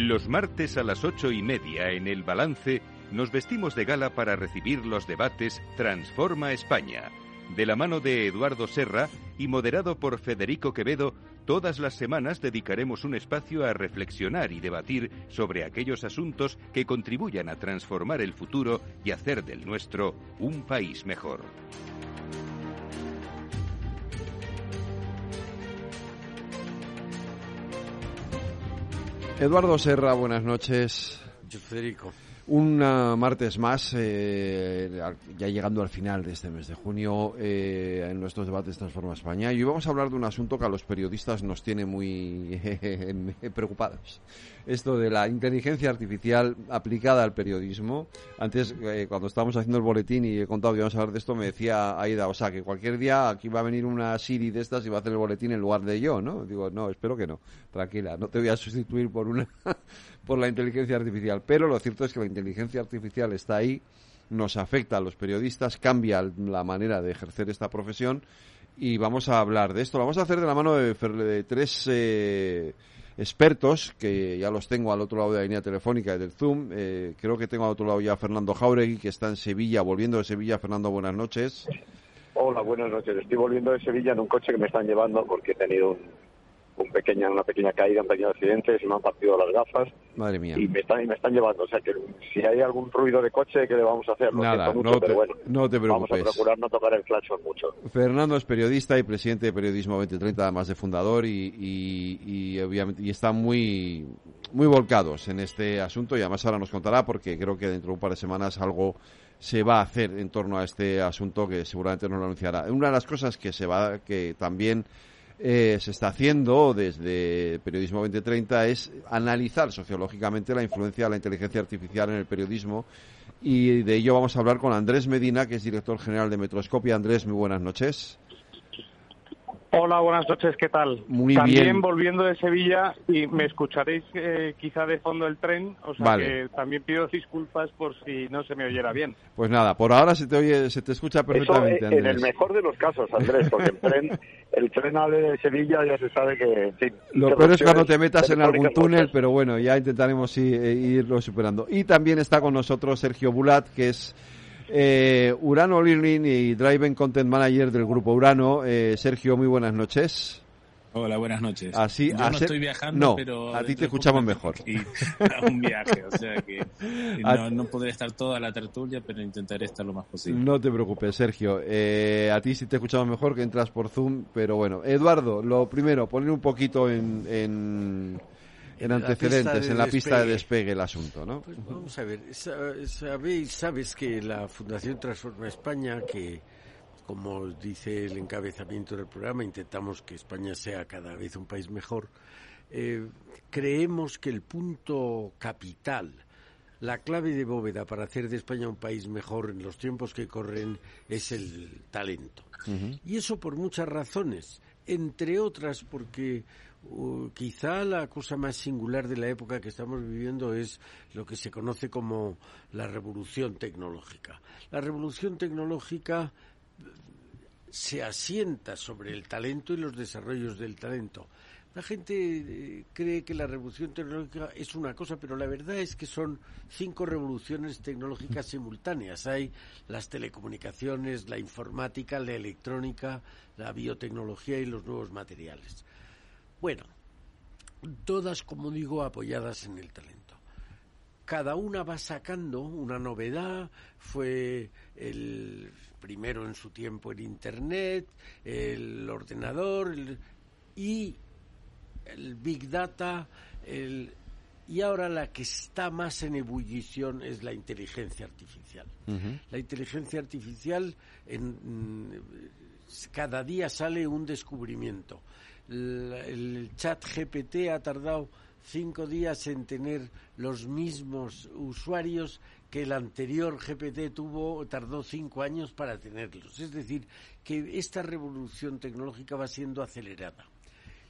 Los martes a las ocho y media en el balance nos vestimos de gala para recibir los debates Transforma España, de la mano de Eduardo Serra y moderado por Federico Quevedo, todas las semanas dedicaremos un espacio a reflexionar y debatir sobre aquellos asuntos que contribuyan a transformar el futuro y hacer del nuestro un país mejor. Eduardo Serra, buenas noches. Federico. Un martes más, eh, ya llegando al final de este mes de junio, eh, en nuestros debates Transforma España. Y hoy vamos a hablar de un asunto que a los periodistas nos tiene muy preocupados. Esto de la inteligencia artificial aplicada al periodismo. Antes, eh, cuando estábamos haciendo el boletín y he contado que íbamos a hablar de esto, me decía Aida, o sea, que cualquier día aquí va a venir una Siri de estas y va a hacer el boletín en lugar de yo, ¿no? Digo, no, espero que no. Tranquila, no te voy a sustituir por una por la inteligencia artificial. Pero lo cierto es que la inteligencia artificial está ahí, nos afecta a los periodistas, cambia la manera de ejercer esta profesión y vamos a hablar de esto. Lo vamos a hacer de la mano de, tres eh, expertos que ya los tengo al otro lado de la línea telefónica del Zoom. Eh, creo que tengo al otro lado ya a Fernando Jauregui, que está en Sevilla, volviendo de Sevilla. Fernando, buenas noches. Hola, buenas noches. Estoy volviendo de Sevilla en un coche que me están llevando porque he tenido un, un pequeña, una pequeña caída, un pequeño accidente, se me han partido las gafas. Madre mía. Y me están, me están llevando. O sea que si hay algún ruido de coche, ¿qué le vamos a hacer? Nada, no, te, no te preocupes. Vamos a procurar no tocar el claxon mucho. Fernando es periodista y presidente de Periodismo 2030, además de fundador, y, y, y obviamente y están muy, muy volcados en este asunto y además ahora nos contará porque creo que dentro de un par de semanas algo se va a hacer en torno a este asunto que seguramente nos lo anunciará. Una de las cosas que se va, que también eh, se está haciendo desde Periodismo 2030 es analizar sociológicamente la influencia de la inteligencia artificial en el periodismo y de ello vamos a hablar con Andrés Medina, que es director general de Metroscopia. Andrés, muy buenas noches. Hola, buenas noches, ¿qué tal? Muy también volviendo de Sevilla y me escucharéis eh, quizá de fondo el tren, o sea que también pido disculpas por si no se me oyera bien. Pues nada, por ahora se te oye, se te escucha perfectamente. Eso, en el mejor de los casos, Andrés, porque el tren, el tren de Sevilla ya se sabe que. Lo peor es cuando te metas en algún túnel, pero bueno, ya intentaremos eh, irlo superando. Y también está con nosotros Sergio Bulat, que es eh, Urano Learning y Driving Content Manager del grupo Urano. Eh, Sergio, muy buenas noches. Hola, buenas noches. Así, Yo no estoy viajando, pero... a ti te escuchamos mejor. Y a un viaje, o sea que no, no, podré estar toda la tertulia, pero intentaré estar lo más posible. No te preocupes, Sergio. Eh, a ti sí te escuchamos mejor que entras por Zoom, pero bueno. Eduardo, lo primero, poner un poquito en, en en antecedentes, en la pista de despegue el asunto, ¿no? Pues vamos a ver, sabéis, sabes que la Fundación Transforma España, que como dice el encabezamiento del programa, intentamos que España sea cada vez un país mejor, eh, creemos que el punto capital, la clave de bóveda para hacer de España un país mejor en los tiempos que corren es el talento. Y eso por muchas razones, entre otras porque quizá la cosa más singular de la época que estamos viviendo es lo que se conoce como la revolución tecnológica. La revolución tecnológica se asienta sobre el talento y los desarrollos del talento. La gente eh, cree que la revolución tecnológica es una cosa, pero la verdad es que son cinco revoluciones tecnológicas simultáneas. Hay las telecomunicaciones, la informática, la electrónica, la biotecnología y los nuevos materiales. Bueno, todas, como digo, apoyadas en el talento. Cada una va sacando una novedad, fue el primero en su tiempo el Internet, el ordenador y el Big Data, el, y ahora la que está más en ebullición es la inteligencia artificial. La inteligencia artificial, en, cada día sale un descubrimiento el, chat GPT ha tardado cinco días en tener los mismos usuarios que el anterior GPT tuvo, tardó cinco años para tenerlos. Es decir, que esta revolución tecnológica va siendo acelerada.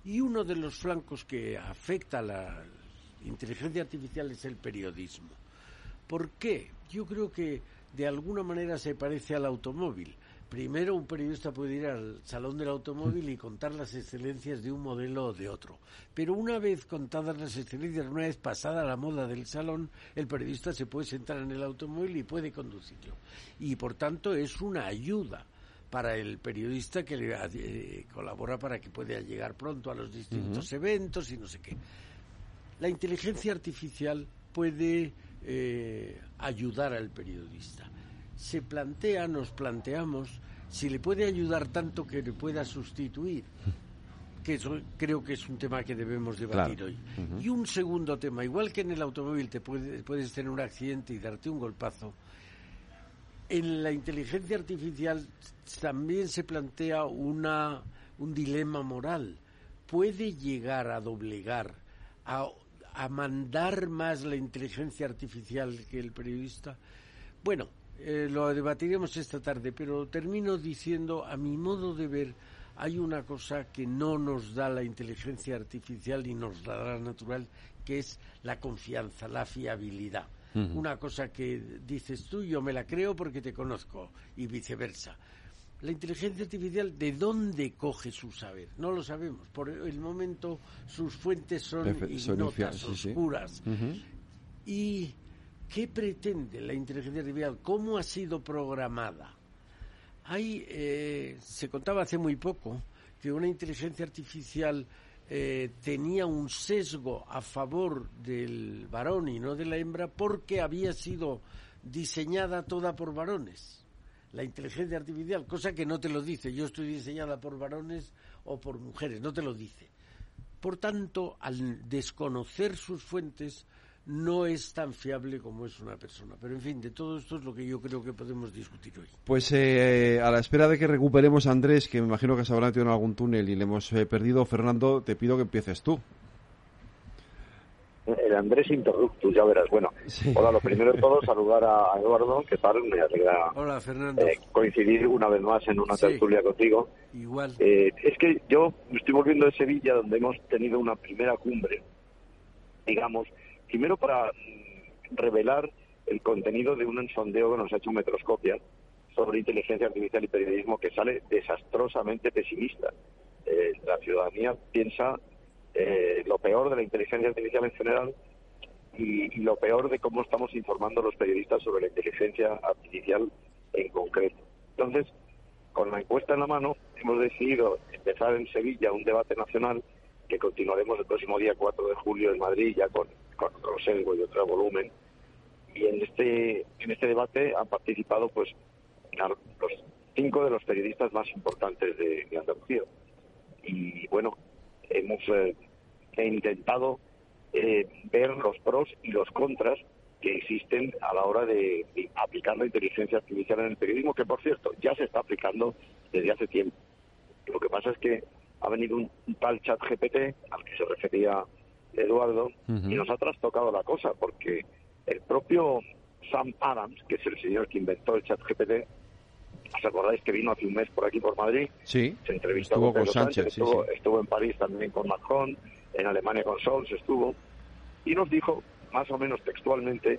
Y uno de los flancos que afecta a la inteligencia artificial es el periodismo. ¿Por qué? Yo creo que de alguna manera se parece al automóvil Primero, un periodista puede ir al salón del automóvil y contar las excelencias de un modelo o de otro. Pero una vez contadas las excelencias, una vez pasada la moda del salón, el periodista se puede sentar en el automóvil y puede conducirlo. Y por tanto es una ayuda para el periodista que le eh, colabora para que pueda llegar pronto a los distintos eventos y no sé qué. La inteligencia artificial puede eh, ayudar al periodista se plantea, nos planteamos, si le puede ayudar tanto que le pueda sustituir, que eso creo que es un tema que debemos debatir hoy. Y un segundo tema, igual que en el automóvil te puedes tener un accidente y darte un golpazo, en la inteligencia artificial también se plantea una, un dilema moral. ¿Puede llegar a doblegar, a, a mandar más la inteligencia artificial que el periodista? Bueno, eh, lo debatiremos esta tarde, pero termino diciendo, a mi modo de ver, hay una cosa que no nos da la inteligencia artificial y nos dará natural, que es la confianza, la fiabilidad. Una cosa que dices tú, yo me la creo porque te conozco, y viceversa. La inteligencia artificial, ¿de dónde coge su saber? No lo sabemos. Por el momento, sus fuentes son ignotas, oscuras. Y ¿Qué pretende la inteligencia artificial? ¿Cómo ha sido programada? Hay, eh, se contaba hace muy poco que una inteligencia artificial eh, tenía un sesgo a favor del varón y no de la hembra porque había sido diseñada toda por varones. La inteligencia artificial, cosa que no te lo dice, yo estoy diseñada por varones o por mujeres, no te lo dice. Por tanto, al desconocer sus fuentes, no es tan fiable como es una persona. Pero en fin, de todo esto es lo que yo creo que podemos discutir hoy. Pues eh, a la espera de que recuperemos a Andrés, que me imagino que se habrá metido en algún túnel y le hemos eh, perdido, Fernando, te pido que empieces tú. El Andrés Interruptus, ya verás. Bueno, hola, lo primero de todo, saludar a Eduardo, que tal, me alegra hola, Fernando. Eh, coincidir una vez más en una tertulia contigo. Igual. es que yo me estoy volviendo de Sevilla, donde hemos tenido una primera cumbre, digamos, Primero para revelar el contenido de un sondeo que nos ha hecho Metroscopia sobre inteligencia artificial y periodismo que sale desastrosamente pesimista. Eh, la ciudadanía piensa eh, lo peor de la inteligencia artificial en general y, lo peor de cómo estamos informando a los periodistas sobre la inteligencia artificial en concreto. Entonces, con la encuesta en la mano, hemos decidido empezar en Sevilla un debate nacional que continuaremos el próximo día 4 de julio en Madrid ya con con otro sesgo y otro volumen. Y en este, en este debate han participado pues los cinco de los periodistas más importantes de, Andalucía. Y bueno, hemos eh, intentado eh, ver los pros y los contras que existen a la hora de, aplicar la inteligencia artificial en el periodismo, que por cierto ya se está aplicando desde hace tiempo. Lo que pasa es que ha venido un, un tal chat GPT al que se refería Eduardo, y nos ha trastocado la cosa, porque el propio Sam Adams, que es el señor que inventó el chat GPT, ¿os acordáis que vino hace un mes por aquí, por Madrid? Sí. Se entrevistó con, Sánchez, estuvo, en París también con Macron, en Alemania con Scholz estuvo, y nos dijo, más o menos textualmente,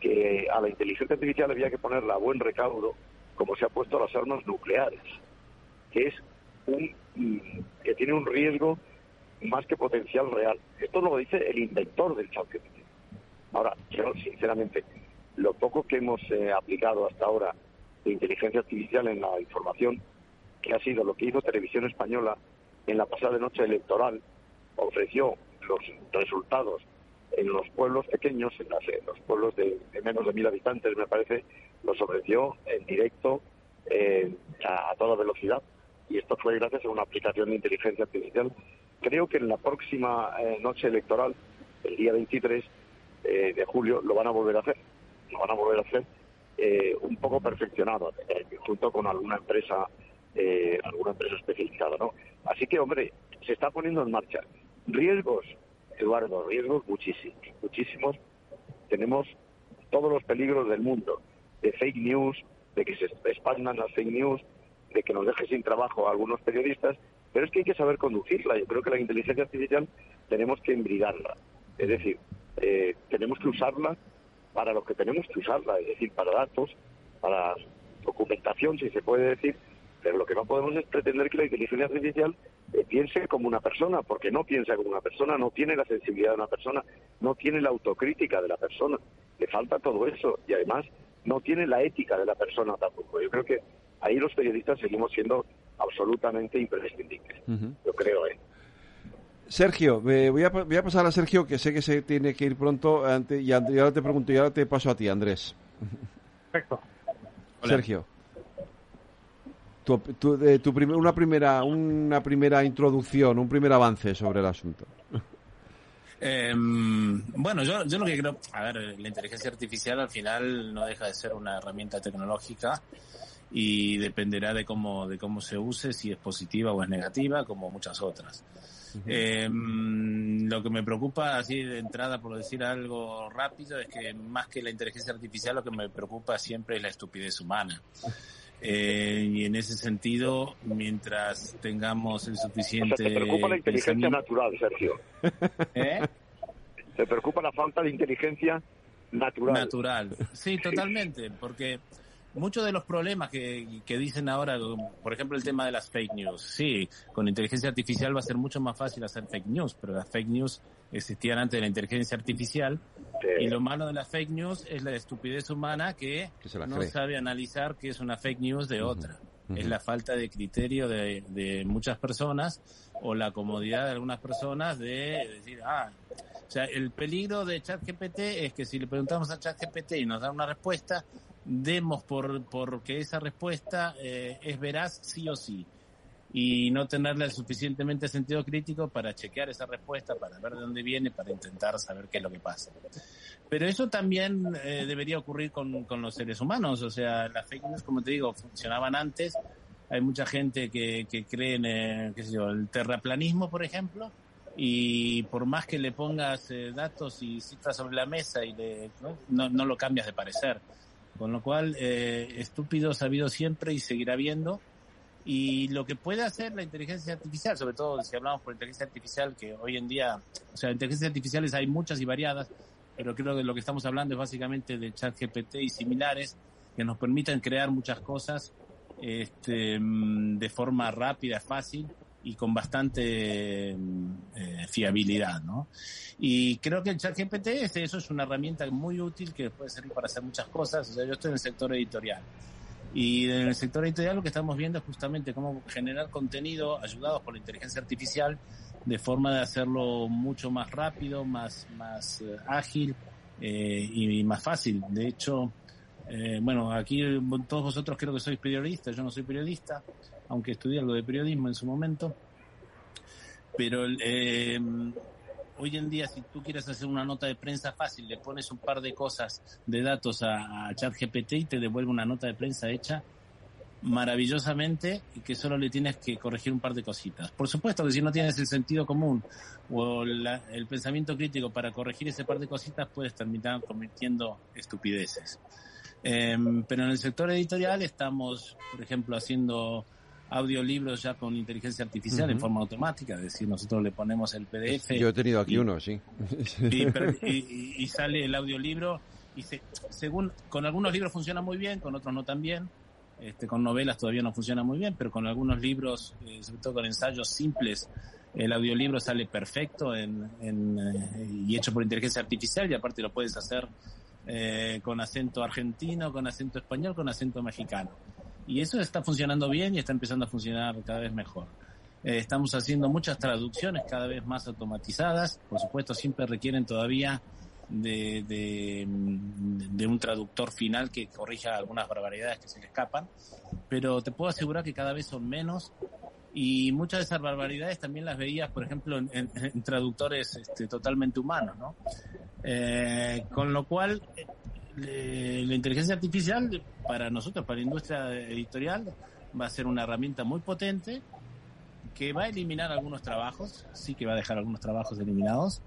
que a la inteligencia artificial había que ponerla a buen recaudo, como se ha puesto a las armas nucleares, que es un que tiene un riesgo más que potencial real. Esto lo dice el inventor del ChatGPT. Ahora, yo sinceramente, lo poco que hemos eh, aplicado hasta ahora de inteligencia artificial en la información, que ha sido lo que hizo Televisión Española en la pasada noche electoral, ofreció los resultados en los pueblos pequeños, en, los pueblos de, menos de mil habitantes, me parece, los ofreció en directo eh, a toda velocidad. Y esto fue gracias a una aplicación de inteligencia artificial creo que en la próxima eh, noche electoral, el día 23 eh, de julio, lo van a volver a hacer. Lo van a volver a hacer eh, un poco perfeccionado, junto con alguna empresa, alguna empresa especializada, ¿no? Así que, hombre, se está poniendo en marcha. Riesgos, Eduardo, riesgos muchísimos, muchísimos. Tenemos todos los peligros del mundo, de fake news, de que se expandan las fake news, de que nos deje sin trabajo a algunos periodistas pero es que hay que saber conducirla. Yo creo que la inteligencia artificial tenemos que embridarla. Es decir, eh, tenemos que usarla para lo que tenemos que usarla, es decir, para datos, para documentación, si se puede decir, pero lo que no podemos es pretender que la inteligencia artificial eh, piense como una persona, porque no piensa como una persona, no tiene la sensibilidad de una persona, no tiene la autocrítica de la persona, le falta todo eso y además no tiene la ética de la persona tampoco. Yo creo que ahí los periodistas seguimos siendo absolutamente imprescindibles, yo creo, ¿eh? Sergio, voy, a, voy a pasar a Sergio, que sé que se tiene que ir pronto, y ahora te pregunto, y ahora te paso a ti, Andrés. Perfecto. Sergio. Tu, tu, una primera una primera introducción, un primer avance sobre el asunto. Em, bueno, yo, yo lo que creo, a ver, la inteligencia artificial al final no deja de ser una herramienta tecnológica y dependerá de cómo de cómo se use, si es positiva o es negativa, como muchas otras. Em, lo que me preocupa, así de entrada, por decir algo rápido, es que más que la inteligencia artificial, lo que me preocupa siempre es la estupidez humana. Eh, y en ese sentido, mientras tengamos el suficiente. ¿Te preocupa la inteligencia natural, Sergio? ¿Eh? ¿Te preocupa la falta de inteligencia natural? Natural, sí, totalmente, porque muchos de los problemas que, dicen ahora, por ejemplo, el tema de las fake news. Sí, con inteligencia artificial va a ser mucho más fácil hacer fake news, pero las fake news existían antes de la inteligencia artificial. Y lo malo de las fake news es la estupidez humana que, no sabe analizar qué es una fake news de otra. Es la falta de criterio de, de muchas personas o la comodidad de algunas personas de decir, ah, o sea, el peligro de ChatGPT es que si le preguntamos a ChatGPT y nos da una respuesta, demos por, por que esa respuesta eh, es veraz sí o sí y no tenerle suficientemente sentido crítico para chequear esa respuesta, para ver de dónde viene, para intentar saber qué es lo que pasa. Pero eso también eh, debería ocurrir con, con, los seres humanos, o sea, las fake news, como te digo, funcionaban antes. Hay mucha gente que, que cree en eh, qué sé yo, el terraplanismo, por ejemplo, y por más que le pongas datos y cifras sobre la mesa y le, no, no lo cambias de parecer. Con lo cual, eh, estúpidos ha habido siempre y seguirá habiendo. Y lo que puede hacer la inteligencia artificial, sobre todo si hablamos por inteligencia artificial, que hoy en día, o sea, inteligencias artificiales hay muchas y variadas, pero creo que lo que estamos hablando es básicamente de chat GPT y similares, que nos permiten crear muchas cosas este, mm, de forma rápida, fácil, y con bastante mm, eh, fiabilidad, ¿no? Y creo que el chat GPT es eso, es una herramienta muy útil que puede servir para hacer muchas cosas. O sea, yo estoy en el sector editorial. Y en el sector editorial lo que estamos viendo es justamente cómo generar contenido ayudados por la inteligencia artificial de forma de hacerlo mucho más rápido, más, más eh, ágil eh, y, más fácil. De hecho, eh, bueno, aquí todos vosotros creo que sois periodistas, yo no soy periodista, aunque estudié algo de periodismo en su momento. Pero eh, hoy en día, si tú quieres hacer una nota de prensa fácil, le pones un par de cosas de datos a, ChatGPT y te devuelve una nota de prensa hecha maravillosamente y que solo le tienes que corregir un par de cositas. Por supuesto que si no tienes el sentido común o el pensamiento crítico para corregir ese par de cositas, puedes terminar cometiendo estupideces. Em, pero en el sector editorial estamos, por ejemplo, haciendo audiolibros ya con inteligencia artificial en forma automática, es decir, nosotros le ponemos el PDF. Yo he tenido aquí uno, sí. Y, sale el audiolibro y según con algunos libros funciona muy bien, con otros no tan bien. Este, con novelas todavía no funciona muy bien, pero con algunos libros, eh, sobre todo con ensayos simples, el audiolibro sale perfecto en, eh, y hecho por inteligencia artificial y aparte lo puedes hacer eh, con acento argentino, con acento español, con acento mexicano. Y eso está funcionando bien y está empezando a funcionar cada vez mejor. Eh, estamos haciendo muchas traducciones cada vez más automatizadas. Por supuesto, siempre requieren todavía de, de, de, un traductor final que corrija algunas barbaridades que se le escapan. Pero te puedo asegurar que cada vez son menos. Y muchas de esas barbaridades también las veías, por ejemplo, en, traductores este, totalmente humanos, ¿no? Eh, con lo cual, la inteligencia artificial para nosotros, para la industria editorial, va a ser una herramienta muy potente que va a eliminar algunos trabajos, sí que va a dejar algunos trabajos eliminados,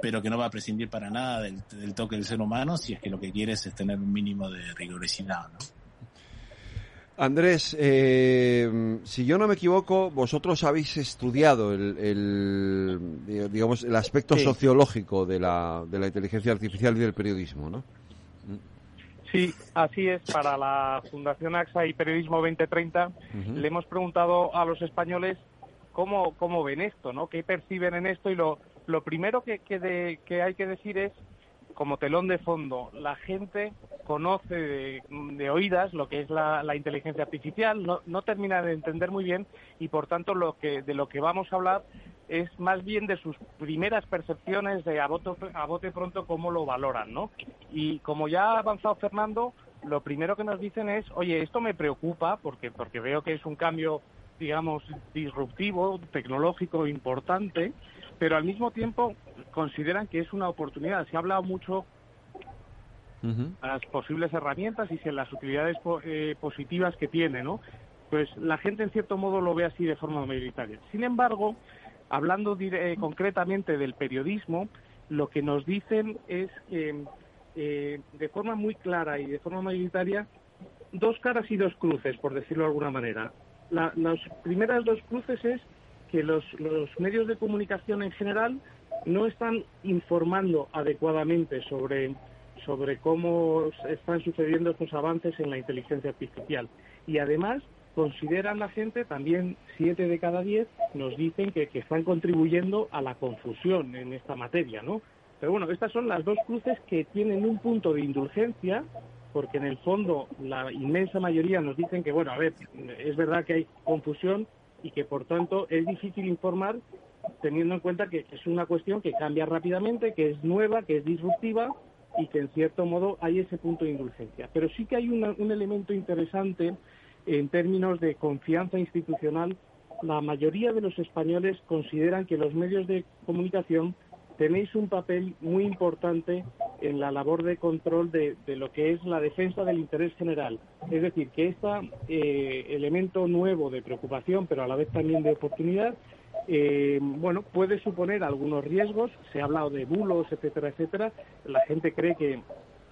pero que no va a prescindir para nada del, toque del ser humano si es que lo que quieres es tener un mínimo de rigorosidad. Andrés, eh, si yo no me equivoco, vosotros habéis estudiado el, digamos, el aspecto sociológico de la, de la inteligencia artificial y del periodismo, ¿no? Sí, así es. Para la Fundación AXA y Periodismo 2030 le hemos preguntado a los españoles cómo, cómo ven esto, ¿no? ¿Qué perciben en esto? Y lo, lo primero que, que, que hay que decir es, como telón de fondo, la gente conoce de, oídas lo que es la, inteligencia artificial, no, termina de entender muy bien y, por tanto, lo que, de lo que vamos a hablar es más bien de sus primeras percepciones de a bote, a bote pronto cómo lo valoran, ¿no? Y como ya ha avanzado Fernando, lo primero que nos dicen es, oye, esto me preocupa porque, porque veo que es un cambio, digamos, disruptivo, tecnológico importante, pero al mismo tiempo consideran que es una oportunidad. Se ha hablado mucho de las posibles herramientas y de las utilidades eh, positivas que tiene, ¿no? Pues la gente en cierto modo lo ve así de forma mayoritaria. Sin embargo, hablando eh, concretamente del periodismo, lo que nos dicen es que eh, de forma muy clara y de forma mayoritaria, dos caras y dos cruces, por decirlo de alguna manera. las primeras dos cruces es que los, los medios de comunicación en general no están informando adecuadamente sobre, sobre cómo están sucediendo estos avances en la inteligencia artificial. Y además consideran la gente, también siete de cada diez nos dicen que, están contribuyendo a la confusión en esta materia, ¿no? Pero bueno, estas son las dos cruces que tienen un punto de indulgencia, porque en el fondo la inmensa mayoría nos dicen que, bueno, a ver, es verdad que hay confusión y que por tanto es difícil informar teniendo en cuenta que es una cuestión que cambia rápidamente, que es nueva, que es disruptiva y que en cierto modo hay ese punto de indulgencia. Pero sí que hay un elemento interesante en términos de confianza institucional, la mayoría de los españoles consideran que los medios de comunicación tenéis un papel muy importante en la labor de control de, lo que es la defensa del interés general. Es decir, que este elemento nuevo de preocupación, pero a la vez también de oportunidad, eh, bueno, puede suponer algunos riesgos. Se ha hablado de bulos, etcétera, etcétera. La gente cree que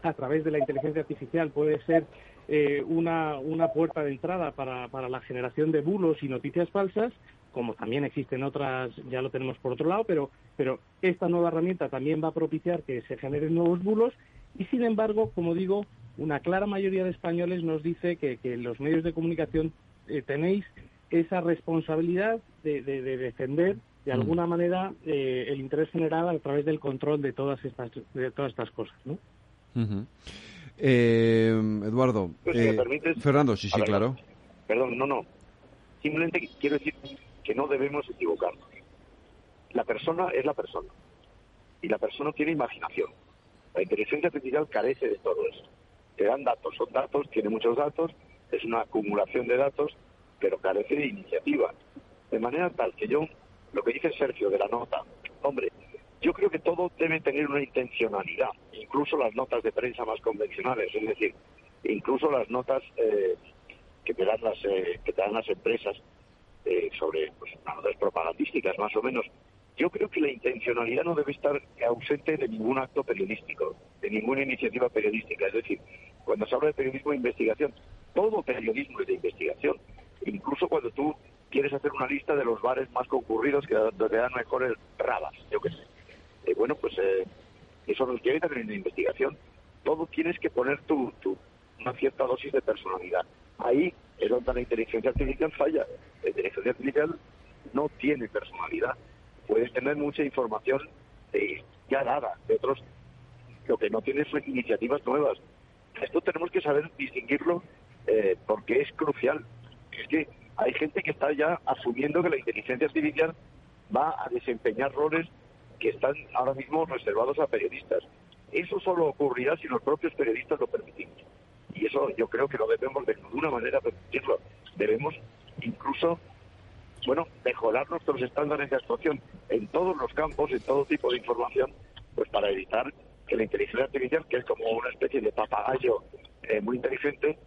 a través de la inteligencia artificial puede ser eh, una, una puerta de entrada para, para la generación de bulos y noticias falsas, como también existen otras, ya lo tenemos por otro lado, pero, pero esta nueva herramienta también va a propiciar que se generen nuevos bulos y, sin embargo, como digo, una clara mayoría de españoles nos dice que, que los medios de comunicación eh, tenéis esa responsabilidad de, de, defender de mm. alguna manera eh, el interés general a través del control de todas estas de todas estas cosas, ¿no? Eh, Eduardo. Pues eh, Fernando, sí, sí, claro. Perdón, no, no. Simplemente quiero decir que no debemos equivocarnos. La persona es la persona. Y la persona tiene imaginación. La inteligencia artificial carece de todo eso. Te dan datos, son datos, tiene muchos datos, es una acumulación de datos, pero carece de iniciativa. De manera tal que yo, lo que dice Sergio de la nota, hombre, yo creo que todo debe tener una intencionalidad, incluso las notas de prensa más convencionales, es decir, incluso las notas eh, que te dan las eh, que te dan las empresas eh, sobre pues, notas propagandísticas, más o menos. Yo creo que la intencionalidad no debe estar ausente de ningún acto periodístico, de ninguna iniciativa periodística. Es decir, cuando se habla de periodismo de investigación, todo periodismo es de investigación. Incluso cuando tú quieres hacer una lista de los bares más concurridos que donde dan mejores rabas, yo qué sé eh, bueno, pues eh, eso nos lleva también una investigación. Todo tienes que poner tu, una cierta dosis de personalidad. Ahí es donde la inteligencia artificial falla. La inteligencia artificial no tiene personalidad. Puedes tener mucha información eh, ya dada de otros. Lo que no tiene son iniciativas nuevas. Esto tenemos que saber distinguirlo porque es crucial. Es que hay gente que está ya asumiendo que la inteligencia artificial va a desempeñar roles que están ahora mismo reservados a periodistas. Eso solo ocurrirá si los propios periodistas lo permitimos. Y eso yo creo que no debemos de ninguna manera permitirlo. Debemos incluso, bueno, mejorar nuestros estándares de actuación en todos los campos, en todo tipo de información, pues para evitar que la inteligencia artificial, que es como una especie de papagayo eh, muy inteligente,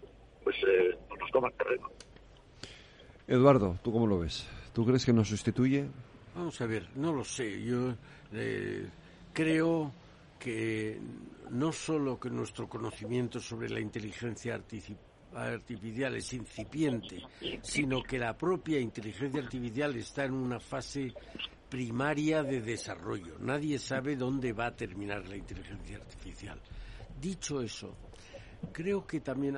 pues, eh, pues nos coma el terreno. Eduardo, ¿tú cómo lo ves? ¿Tú crees que nos sustituye? Vamos a ver, no lo sé. Yo eh, creo que no solo que nuestro conocimiento sobre la inteligencia artificial es incipiente, sino que la propia inteligencia artificial está en una fase primaria de desarrollo. Nadie sabe dónde va a terminar la inteligencia artificial. Dicho eso, Creo que también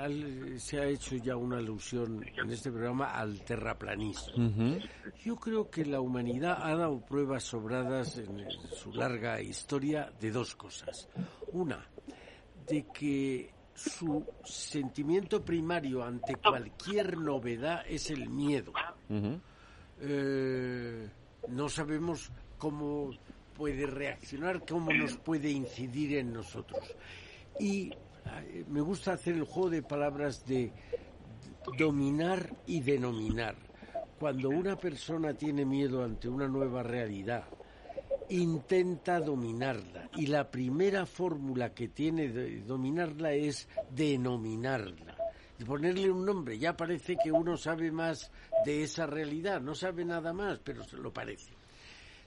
se ha hecho ya una alusión en este programa al terraplanismo. Yo creo que la humanidad ha dado pruebas sobradas en su larga historia de dos cosas. Una, de que su sentimiento primario ante cualquier novedad es el miedo. Eh, no sabemos cómo puede reaccionar, cómo nos puede incidir en nosotros. Y me gusta hacer el juego de palabras de dominar y denominar. Cuando una persona tiene miedo ante una nueva realidad, intenta dominarla. Y la primera fórmula que tiene de dominarla es denominarla. Ponerle un nombre. Ya parece que uno sabe más de esa realidad. No sabe nada más, pero se lo parece.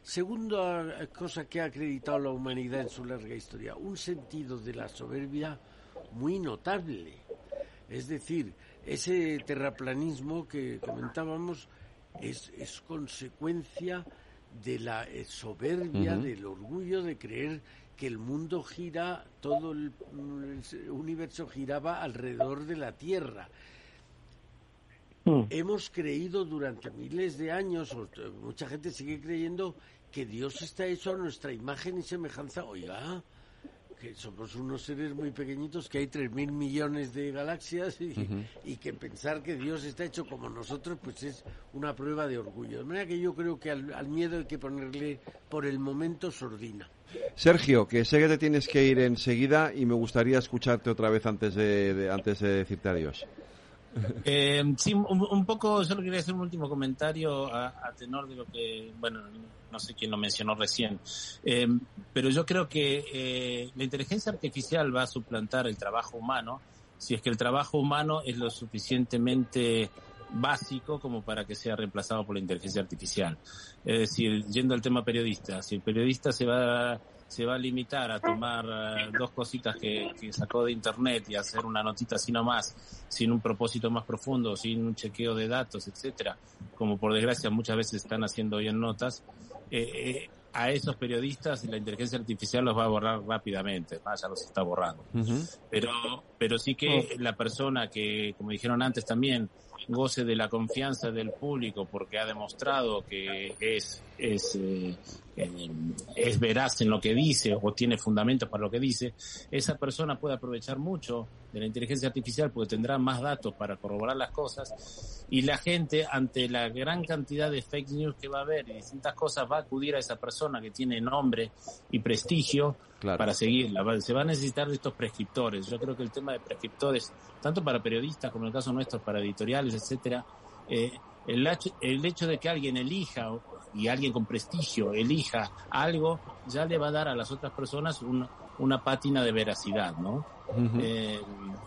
Segunda cosa que ha acreditado la humanidad en su larga historia, un sentido de la soberbia muy notable. Es decir, ese terraplanismo que comentábamos es, es consecuencia de la eh, soberbia, del orgullo de creer que el mundo gira, todo el, universo giraba alrededor de la Tierra. Mm. Hemos creído durante miles de años, mucha gente sigue creyendo que Dios está hecho a nuestra imagen y semejanza. Oiga, que somos unos seres muy pequeñitos, que hay tres mil millones de galaxias y, que pensar que Dios está hecho como nosotros, pues es una prueba de orgullo. De manera que yo creo que al, miedo hay que ponerle por el momento sordina. Sergio, que sé que te tienes que ir enseguida y me gustaría escucharte otra vez antes de, antes de decirte adiós. Eh, sí, un, poco, solo quería hacer un último comentario a, tenor de lo que, bueno, no sé quién lo mencionó recién, eh, pero yo creo que eh, la inteligencia artificial va a suplantar el trabajo humano si es que el trabajo humano es lo suficientemente básico como para que sea reemplazado por la inteligencia artificial. Es decir, yendo al tema periodista, si el periodista se va se va a limitar a tomar eh, dos cositas que, sacó de internet y hacer una notita así nomás, sin un propósito más profundo, sin un chequeo de datos, etcétera, como por desgracia muchas veces están haciendo hoy en notas, eh, eh, a esos periodistas la inteligencia artificial los va a borrar rápidamente, más ya los está borrando. Pero, pero sí que la persona que, como dijeron antes también, goce de la confianza del público porque ha demostrado que es, es, eh, es veraz en lo que dice o tiene fundamentos para lo que dice, esa persona puede aprovechar mucho de la inteligencia artificial porque tendrá más datos para corroborar las cosas y la gente ante la gran cantidad de fake news que va a haber y distintas cosas va a acudir a esa persona que tiene nombre y prestigio para seguirla. Se va a necesitar de estos prescriptores. Yo creo que el tema de prescriptores, tanto para periodistas como en el caso nuestro, para editoriales, etcétera, eh, el, el hecho de que alguien elija y alguien con prestigio elija algo, ya le va a dar a las otras personas una pátina de veracidad, ¿no? Eh,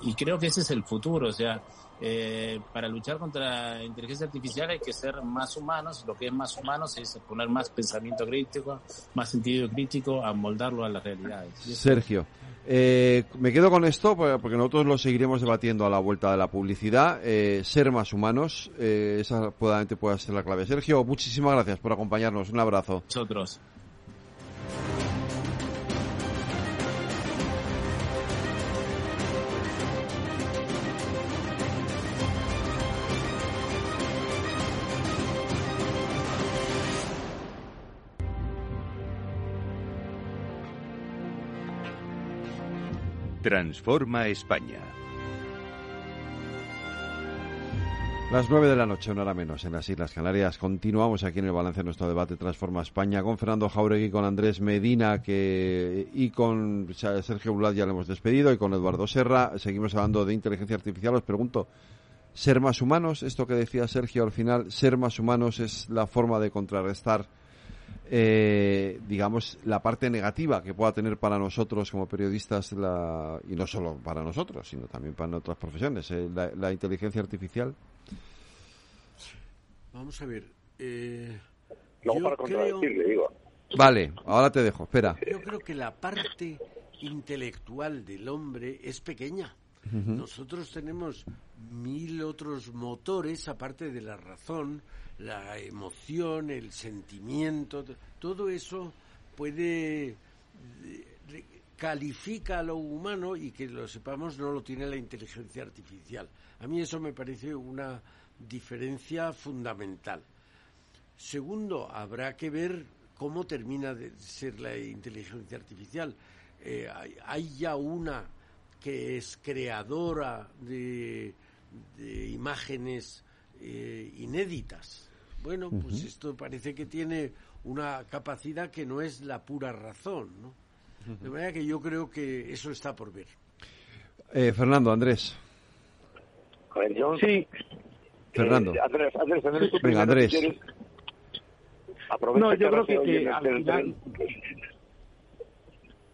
y creo que ese es el futuro, o sea, eh, para luchar contra la inteligencia artificial hay que ser más humanos, lo que es más humanos es poner más pensamiento crítico, más sentido crítico, a moldarlo a las realidades. Sergio, eh, me quedo con esto porque nosotros lo seguiremos debatiendo a la vuelta de la publicidad. Eh, ser más humanos, eh, esa probablemente pueda ser la clave. Sergio, muchísimas gracias por acompañarnos. Un abrazo. Nosotros. Transforma España. Las nueve de la noche, una hora menos, en las Islas Canarias. Continuamos aquí en el balance de nuestro debate Transforma España con Fernando Jauregui, con Andrés Medina que, y con Sergio Bulat ya lo hemos despedido y con Eduardo Serra. Seguimos hablando de inteligencia artificial. Os pregunto, ¿ser más humanos? Esto que decía Sergio al final, ¿ser más humanos es la forma de contrarrestar eh, digamos, la parte negativa que pueda tener para nosotros como periodistas, la, y no solo para nosotros, sino también para otras profesiones, eh, la, inteligencia artificial? Vamos a ver. Eh, Vale, ahora te dejo, espera. Yo creo que la parte intelectual del hombre es pequeña. Nosotros tenemos mil otros motores, aparte de la razón, la emoción, el sentimiento, todo eso puede califica a lo humano y que lo sepamos no lo tiene la inteligencia artificial. A mí eso me parece una diferencia fundamental. Segundo, habrá que ver cómo termina de ser la inteligencia artificial. Eh, hay, ya una que es creadora de, imágenes eh, inéditas. Bueno, pues esto parece que tiene una capacidad que no es la pura razón, ¿no? De manera que yo creo que eso está por ver. Eh, Fernando, Andrés. Sí. Fernando. Andrés, Andrés, Andrés, Venga, Andrés. no, yo creo que, al final...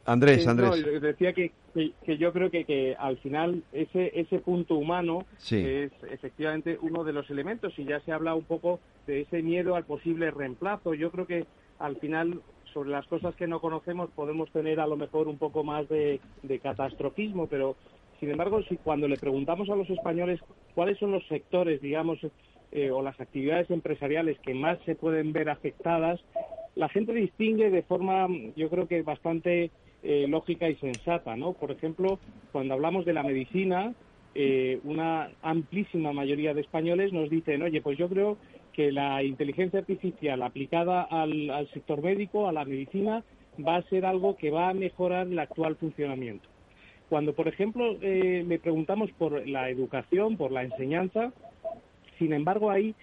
Andrés, Andrés. No, decía que, que, yo creo que, que al final ese, ese punto humano es efectivamente uno de los elementos y ya se habla un poco de ese miedo al posible reemplazo. Yo creo que al final sobre las cosas que no conocemos podemos tener a lo mejor un poco más de, de catastrofismo, pero sin embargo, si cuando le preguntamos a los españoles cuáles son los sectores, digamos, eh, o las actividades empresariales que más se pueden ver afectadas, la gente distingue de forma, yo creo que bastante eh, lógica y sensata, ¿no? Por ejemplo, cuando hablamos de la medicina, eh, una amplísima mayoría de españoles nos dicen, oye, pues yo creo que la inteligencia artificial aplicada al, sector médico, a la medicina, va a ser algo que va a mejorar el actual funcionamiento. Cuando, por ejemplo, eh, le preguntamos por la educación, por la enseñanza, sin embargo, ahí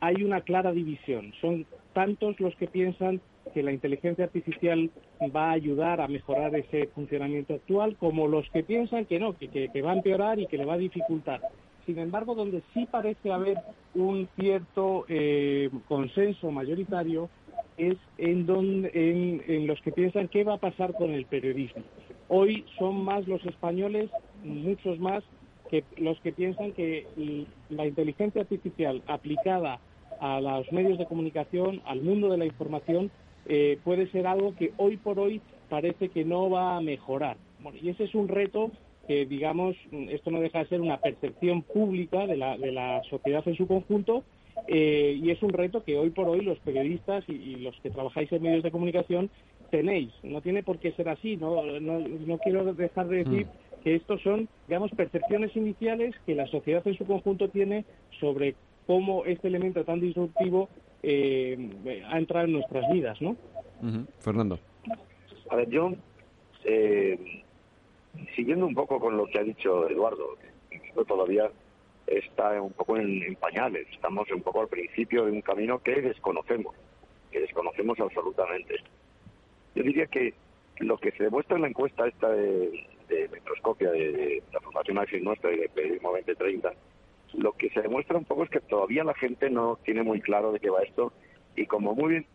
hay una clara división. Son tantos los que piensan que la inteligencia artificial va a ayudar a mejorar ese funcionamiento actual como los que piensan que no, que, va a empeorar y que le va a dificultar. Sin embargo, donde sí parece haber un cierto eh, consenso mayoritario es en, en los que piensan qué va a pasar con el periodismo. Hoy son más los españoles, muchos más, que los que piensan que la inteligencia artificial aplicada a los medios de comunicación, al mundo de la información, eh, puede ser algo que hoy por hoy parece que no va a mejorar. y ese es un reto que, digamos, esto no deja de ser una percepción pública de la, de la sociedad en su conjunto eh, y es un reto que hoy por hoy los periodistas y, los que trabajáis en medios de comunicación tenéis. No tiene por qué ser así, no, no, quiero dejar de decir mm. que estos son, digamos, percepciones iniciales que la sociedad en su conjunto tiene sobre cómo este elemento tan disruptivo eh, ha entrado en nuestras vidas, ¿no? Fernando. A ver, yo, eh, siguiendo un poco con lo que ha dicho Eduardo, todavía está un poco en, pañales, estamos un poco al principio de un camino que desconocemos, que desconocemos absolutamente. Yo diría que lo que se demuestra en la encuesta esta de, de microscopia de, la Fundación Axis Nuestra y de Periodismo 2030, lo que se demuestra un poco es que todavía la gente no tiene muy claro de qué va esto y como muy bien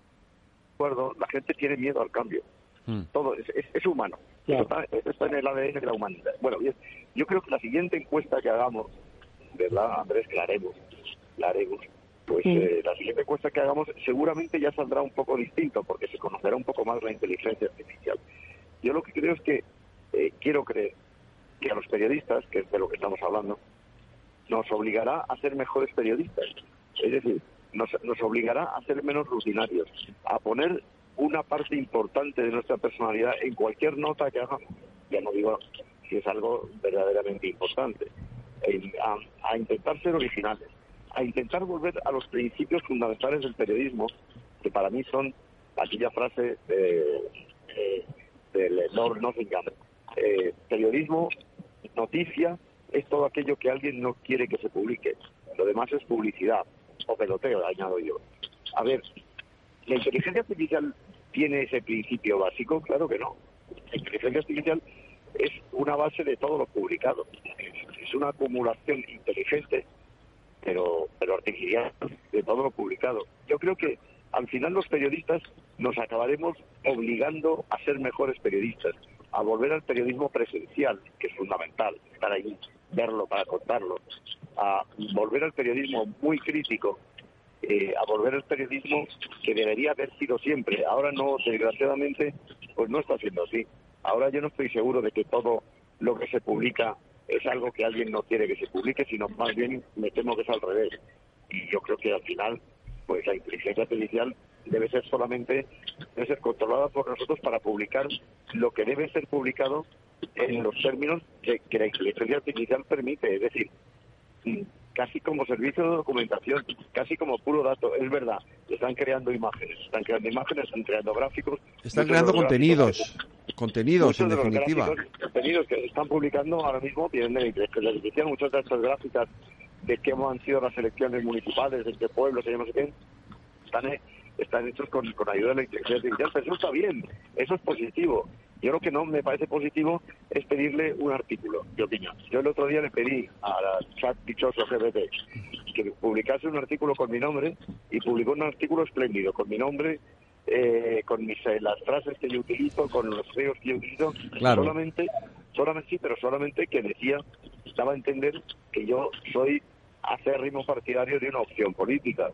acuerdo, la gente tiene miedo al cambio. Hmm. Todo es, es, humano. Está, está, en el ADN de la humanidad. Bueno, yo creo que la siguiente encuesta que hagamos, ¿verdad, Andrés? La haremos. La haremos. Pues eh, la siguiente encuesta que hagamos seguramente ya saldrá un poco distinto porque se conocerá un poco más la inteligencia artificial. Yo lo que creo es que eh, quiero creer que a los periodistas, que es de lo que estamos hablando, nos obligará a ser mejores periodistas. Es decir, nos, nos obligará a ser menos rutinarios, a poner una parte importante de nuestra personalidad en cualquier nota que hagamos. Ya no digo si es algo verdaderamente importante. A, intentar ser originales, a intentar volver a los principios fundamentales del periodismo, que para mí son aquella frase de, de, Lord Nottingham. Eh, periodismo, noticia, es todo aquello que alguien no quiere que se publique. Lo demás es publicidad o peloteo, añado yo. A ver, ¿la inteligencia artificial tiene ese principio básico? Claro que no. La inteligencia artificial es una base de todo lo publicado. Es una acumulación inteligente, pero, pero artificial, de todo lo publicado. Yo creo que al final los periodistas nos acabaremos obligando a ser mejores periodistas, a volver al periodismo presencial, que es fundamental, estar ahí verlo para contarlo, a volver al periodismo muy crítico, eh, a volver al periodismo que debería haber sido siempre. Ahora no, desgraciadamente, pues no está siendo así. Ahora yo no estoy seguro de que todo lo que se publica es algo que alguien no quiere que se publique, sino más bien me temo que es al revés. Y yo creo que al final, pues la inteligencia artificial debe ser solamente, debe ser controlada por nosotros para publicar lo que debe ser publicado en los términos que, que la inteligencia artificial permite, es decir, casi como servicio de documentación, casi como puro dato. Es verdad, están creando imágenes, están creando imágenes, están creando gráficos. Están creando contenidos, contenidos en definitiva. contenidos que se están publicando ahora mismo vienen de la inteligencia artificial, muchas de estas gráficas de cómo han sido las elecciones municipales, de qué pueblos, de no sé qué, están, están hechos con, con ayuda de la inteligencia artificial, pero eso está bien, eso es positivo. Yo lo que no me parece positivo es pedirle un artículo de opinión. Yo el otro día le pedí a la chat dichoso GPT que publicase un artículo con mi nombre y publicó un artículo espléndido con mi nombre, eh, con mis, eh, las frases que yo utilizo, con los feos que yo utilizo, solamente, solamente sí, pero solamente que decía, daba a entender que yo soy acérrimo partidario de una opción política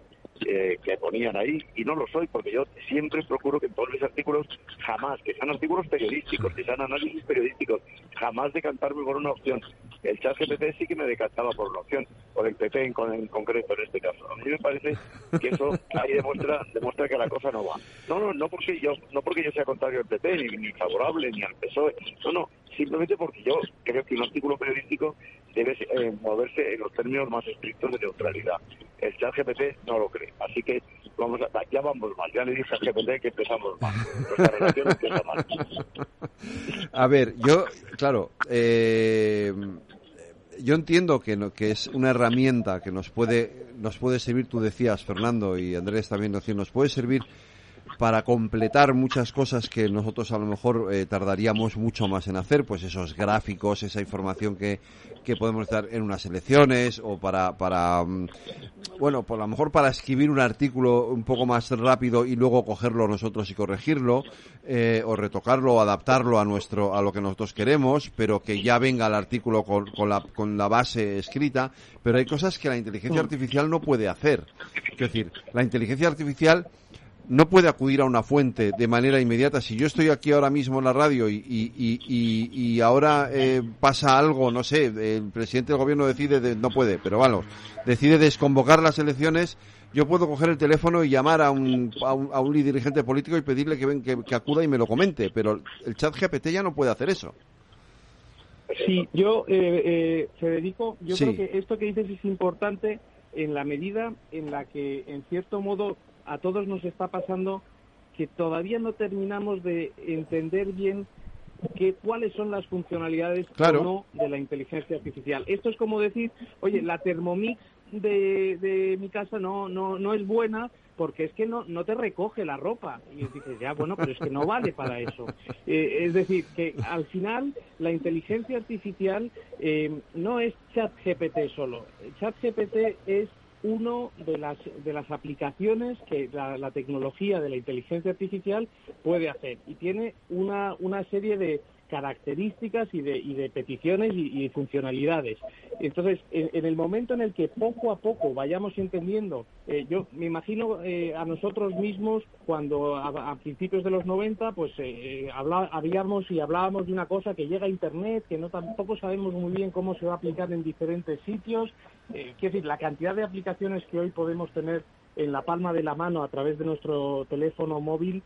eh, que ponían ahí y no lo soy porque yo siempre procuro que en todos mis artículos jamás, que sean artículos periodísticos, que sean análisis periodísticos, jamás decantarme por una opción. El chat GPT sí que me decantaba por una opción, por el PP en, en, concreto en este caso. A mí me parece que eso ahí demuestra demuestra que la cosa no va. No, no, no porque yo no porque yo sea contrario al PP ni, ni favorable ni al PSOE. No, no, simplemente porque yo creo que un artículo periodístico debe eh, moverse en los términos más estrictos de neutralidad. El chat GPT no lo cree. Así que vamos a, ya vamos mal. Ya le dije al GPT que empezamos mal. Nuestra relación empieza mal. A ver, yo, claro, eh, yo entiendo que, no, que es una herramienta que nos puede, nos puede servir, tú decías, Fernando, y Andrés también nos puede servir para completar muchas cosas que nosotros a lo mejor eh, tardaríamos mucho más en hacer, pues esos gráficos, esa información que, que podemos dar en unas elecciones o para, para mm, bueno, por lo mejor para escribir un artículo un poco más rápido y luego cogerlo nosotros y corregirlo, eh, o retocarlo o adaptarlo a nuestro, a lo que nosotros queremos, pero que ya venga el artículo con, con, la, con la base escrita, pero hay cosas que la inteligencia mm. artificial no puede hacer. Es decir, la inteligencia artificial no puede acudir a una fuente de manera inmediata. Si yo estoy aquí ahora mismo en la radio y, y, y, y ahora eh, pasa algo, no sé, el presidente del gobierno decide, no puede, pero vamos, decide desconvocar las elecciones, yo puedo coger el teléfono y llamar a un, a un, a un dirigente político y pedirle que, ven, que, acuda y me lo comente, pero el chat GPT ya no puede hacer eso. Sí, yo, eh, eh, Federico, yo creo que esto que dices es importante en la medida en la que, en cierto modo, a todos nos está pasando que todavía no terminamos de entender bien que, cuáles son las funcionalidades o no de la inteligencia artificial. Esto es como decir, oye, la Thermomix de, de mi casa no, no, no es buena porque es que no, no te recoge la ropa. Y dices, ya, bueno, pero es que no vale para eso. Eh, es decir, que al final la inteligencia artificial eh, no es chat GPT solo. Chat GPT es uno de las, de las aplicaciones que la, tecnología de la inteligencia artificial puede hacer. Y tiene una, una serie de características y de, y de peticiones y, funcionalidades. Entonces, en, el momento en el que poco a poco vayamos entendiendo, eh, yo me imagino eh, a nosotros mismos cuando a, principios de los 90, pues eh, hablábamos y hablábamos de una cosa que llega a Internet, que no tampoco sabemos muy bien cómo se va a aplicar en diferentes sitios. Eh, quiero decir, la cantidad de aplicaciones que hoy podemos tener en la palma de la mano a través de nuestro teléfono móvil,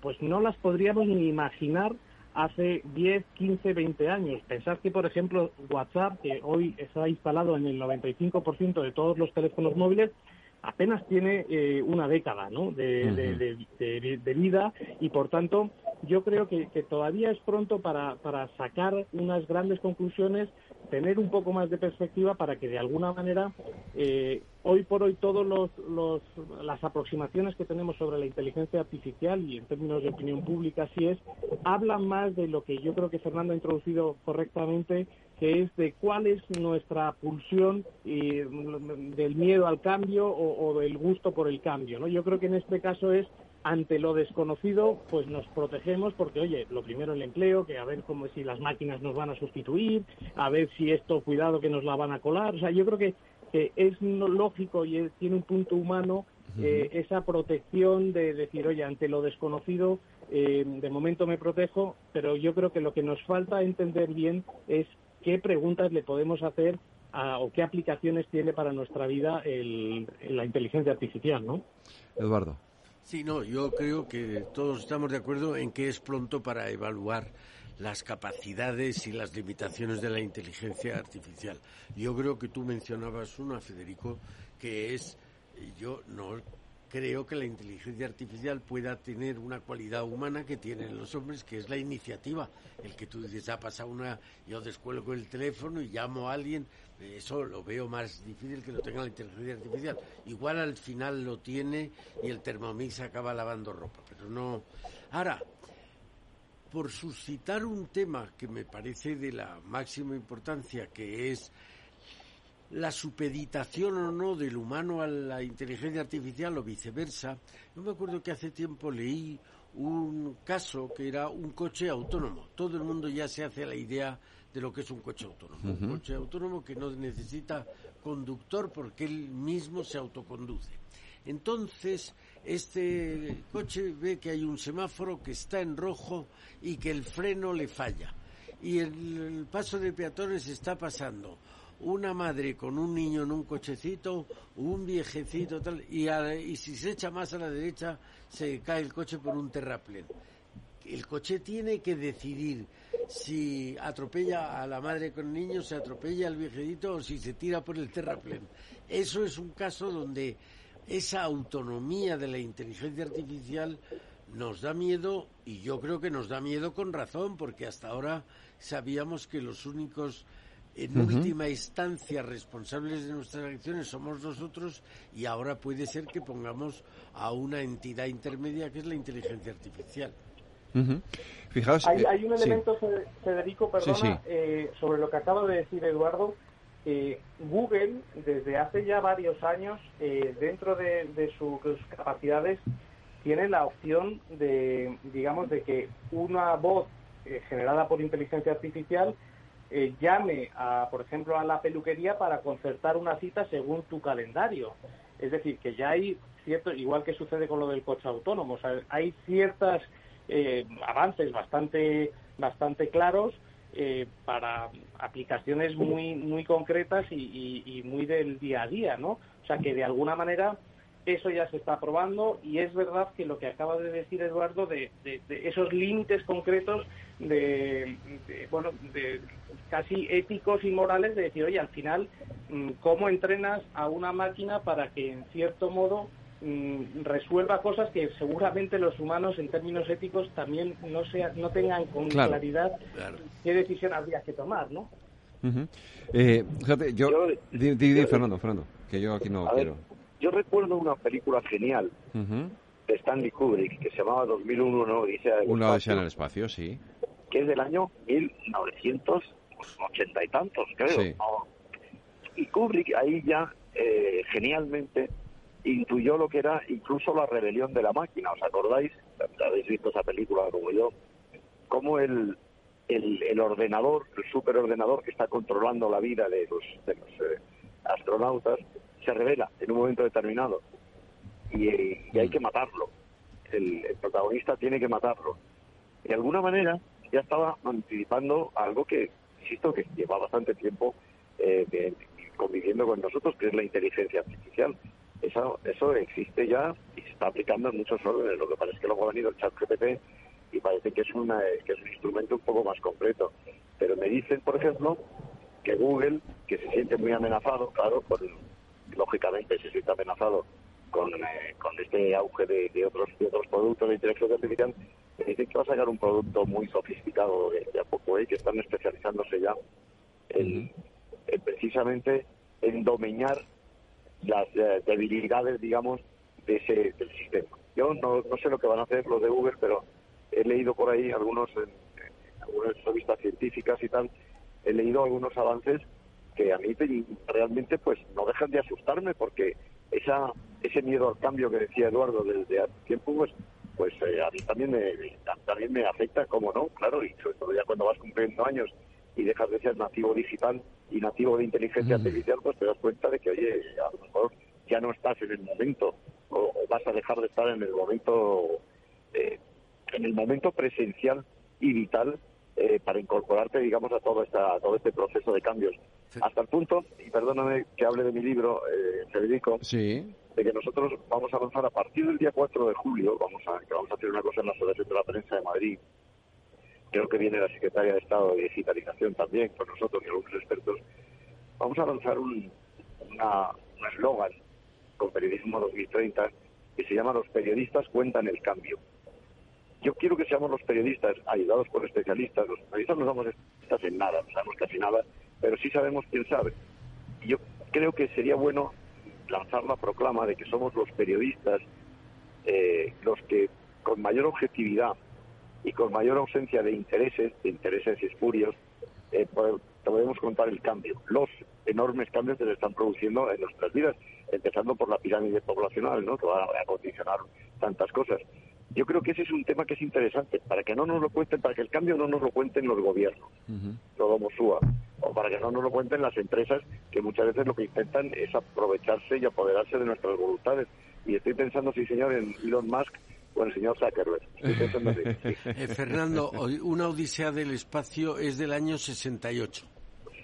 pues no las podríamos ni imaginar hace 10, 15, 20 años. Pensad que, por ejemplo, WhatsApp, que hoy está instalado en el 95% de todos los teléfonos móviles, apenas tiene eh, una década ¿no? de, de, vida y, por tanto, yo creo que, todavía es pronto para, para sacar unas grandes conclusiones, tener un poco más de perspectiva para que de alguna manera eh, hoy por hoy todas los, las aproximaciones que tenemos sobre la inteligencia artificial y en términos de opinión pública así es, hablan más de lo que yo creo que Fernando ha introducido correctamente, que es de cuál es nuestra pulsión del miedo al cambio o, o, del gusto por el cambio. ¿no? Yo creo que en este caso es ante lo desconocido, pues nos protegemos porque, oye, lo primero el empleo, que a ver cómo si las máquinas nos van a sustituir, a ver si esto, cuidado que nos la van a colar. O sea, yo creo que, que es lógico y tiene un punto humano eh, esa protección de decir, oye, ante lo desconocido, eh, de momento me protejo, pero yo creo que lo que nos falta entender bien es qué preguntas le podemos hacer a, o qué aplicaciones tiene para nuestra vida el, la inteligencia artificial, ¿no? Eduardo. Sí, no, yo creo que todos estamos de acuerdo en que es pronto para evaluar las capacidades y las limitaciones de la inteligencia artificial. Yo creo que tú mencionabas una, Federico, que es, yo no creo que la inteligencia artificial pueda tener una cualidad humana que tienen los hombres, que es la iniciativa. El que tú dices, ha pasado una, yo descuelgo el teléfono y llamo a alguien, eso lo veo más difícil que lo tenga la inteligencia artificial. Igual al final lo tiene y el Thermomix acaba lavando ropa, pero no. Ahora, por suscitar un tema que me parece de la máxima importancia, que es la supeditación o no del humano a la inteligencia artificial o viceversa. Yo me acuerdo que hace tiempo leí un caso que era un coche autónomo. Todo el mundo ya se hace la idea de lo que es un coche autónomo. Un coche autónomo que no necesita conductor porque él mismo se autoconduce. Entonces, este coche ve que hay un semáforo que está en rojo y que el freno le falla. Y el paso de peatones está pasando una madre con un niño en un cochecito, un viejecito tal, y, y si se echa más a la derecha se cae el coche por un terraplén. El coche tiene que decidir si atropella a la madre con el niño, se atropella al viejecito o si se tira por el terraplén. Eso es un caso donde esa autonomía de la inteligencia artificial nos da miedo y yo creo que nos da miedo con razón porque hasta ahora sabíamos que los únicos en última instancia responsables de nuestras acciones somos nosotros y ahora puede ser que pongamos a una entidad intermedia que es la inteligencia artificial. Fijaos, hay, eh, un elemento, Federico, perdona, eh, sobre lo que acaba de decir Eduardo. Eh, Google, desde hace ya varios años, dentro de, sus capacidades, tiene la opción de, digamos, de que una voz generada por inteligencia artificial eh, llame, a, por ejemplo, a la peluquería para concertar una cita según tu calendario. Es decir, que ya hay cierto, igual que sucede con lo del coche autónomo, hay ciertos eh, avances bastante, bastante claros eh, para aplicaciones muy, muy concretas y, y, muy del día a día, ¿no? O sea, que de alguna manera eso ya se está probando y es verdad que lo que acaba de decir Eduardo de, esos límites concretos de, bueno de casi éticos y morales de decir oye al final mm, cómo entrenas a una máquina para que en cierto modo mm, resuelva cosas que seguramente los humanos en términos éticos también no sea no tengan con claridad qué decisión habría que tomar no eh, fíjate, yo, di, Fernando, Fernando, que yo aquí no quiero. Yo recuerdo una película genial de Stanley Kubrick que se llamaba 2001, ¿no? Dice Una en el espacio, sí. Que es del año 1980 y tantos, creo. Y Kubrick ahí ya eh, genialmente intuyó lo que era incluso la rebelión de la máquina. ¿Os acordáis? Habéis visto esa película como yo. Cómo el, el, ordenador, el superordenador que está controlando la vida de los, de los eh, astronautas, se revela en un momento determinado y, hay que matarlo. El, protagonista tiene que matarlo. De alguna manera ya estaba anticipando algo que, insisto, que lleva bastante tiempo eh, conviviendo con nosotros, que es la inteligencia artificial. Eso, eso existe ya y se está aplicando en muchos órdenes. Lo que parece es que luego ha venido el chat GPT y parece que es, una, que es un instrumento un poco más completo. Pero me dicen, por ejemplo, que Google, que se siente muy amenazado, claro, por, lógicamente se siente amenazado con, eh, con este auge de, otros, de otros productos de inteligencia artificial, me dicen que va a sacar un producto muy sofisticado de, a poco, ¿eh? que están especializándose ya en, precisamente en dominar las eh, debilidades, digamos, de ese, del sistema. Yo no, no sé lo que van a hacer los de Google, pero he leído por ahí algunos, en, en algunas revistas científicas y tal, he leído algunos avances que a mí realmente pues no dejan de asustarme porque esa ese miedo al cambio que decía Eduardo desde hace tiempo pues pues eh, a mí también me también me afecta como no claro y sobre todo ya cuando vas cumpliendo años y dejas de ser nativo digital y nativo de inteligencia artificial pues te das cuenta de que oye a lo mejor ya no estás en el momento o, vas a dejar de estar en el momento eh, en el momento presencial y vital eh, para incorporarte, digamos, a todo, esta, todo este proceso de cambios. Hasta el punto, y perdóname que hable de mi libro, eh, Federico, sí. De que nosotros vamos a lanzar a partir del día 4 de julio, vamos a, que vamos a hacer una cosa en la Asociación de la Prensa de Madrid, creo que viene la Secretaria de Estado de Digitalización también con nosotros y algunos expertos, vamos a lanzar un eslogan con Periodismo 2030 que se llama Los periodistas cuentan el cambio. Yo quiero que seamos los periodistas ayudados por especialistas. Los periodistas no somos especialistas en nada, no sabemos casi nada, pero sí sabemos quién sabe. Y yo creo que sería bueno lanzar la proclama de que somos los periodistas eh, los que con mayor objetividad y con mayor ausencia de intereses, de intereses espurios, eh, podemos contar el cambio, los enormes cambios que se están produciendo en nuestras vidas, empezando por la pirámide poblacional, ¿no? que va a condicionar tantas cosas. Yo creo que ese es un tema que es interesante, para que no nos lo cuenten, para que el cambio no nos lo cuenten los gobiernos, todo Mosúa, o para que no nos lo cuenten las empresas que muchas veces lo que intentan es aprovecharse y apoderarse de nuestras voluntades. Y estoy pensando, sí señor, en Elon Musk o en el señor Zuckerberg. Eh, Fernando, una odisea del espacio es del año 68.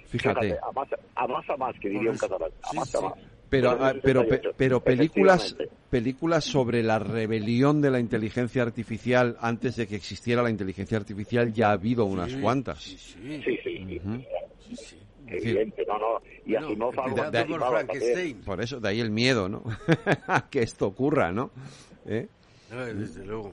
Fíjate. a, más, a más a más, que diría un catalán. A más a más. Pero, pero, pero, películas, películas sobre la rebelión de la inteligencia artificial antes de que existiera la inteligencia artificial ya ha habido unas cuantas. Sí, sí. sí, Evidente, no, no. Y así no, Por eso, de ahí el miedo, ¿no? que esto ocurra, ¿no? ¿Eh? desde luego.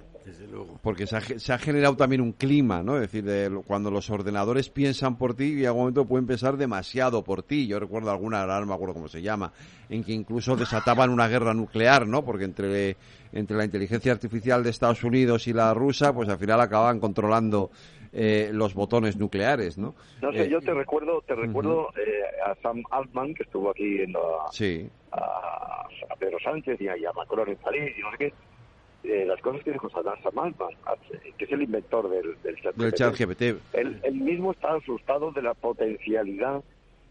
Porque se ha, generado también un clima, ¿no? Es decir, cuando los ordenadores piensan por ti y a algún momento pueden pensar demasiado por ti. Yo recuerdo alguna alarma, me acuerdo cómo se llama, en que incluso desataban una guerra nuclear, ¿no? Porque entre, entre la inteligencia artificial de Estados Unidos y la rusa, pues al final acababan controlando eh, los botones nucleares, ¿no? No sé, yo eh, te recuerdo, te recuerdo eh, a Sam Altman, que estuvo aquí en sí. a, Pedro Sánchez y a, Macron en París y no sé qué eh, las cosas que dijo Sam Altman, que es el inventor del, del chat GPT. Él, mismo está asustado de la potencialidad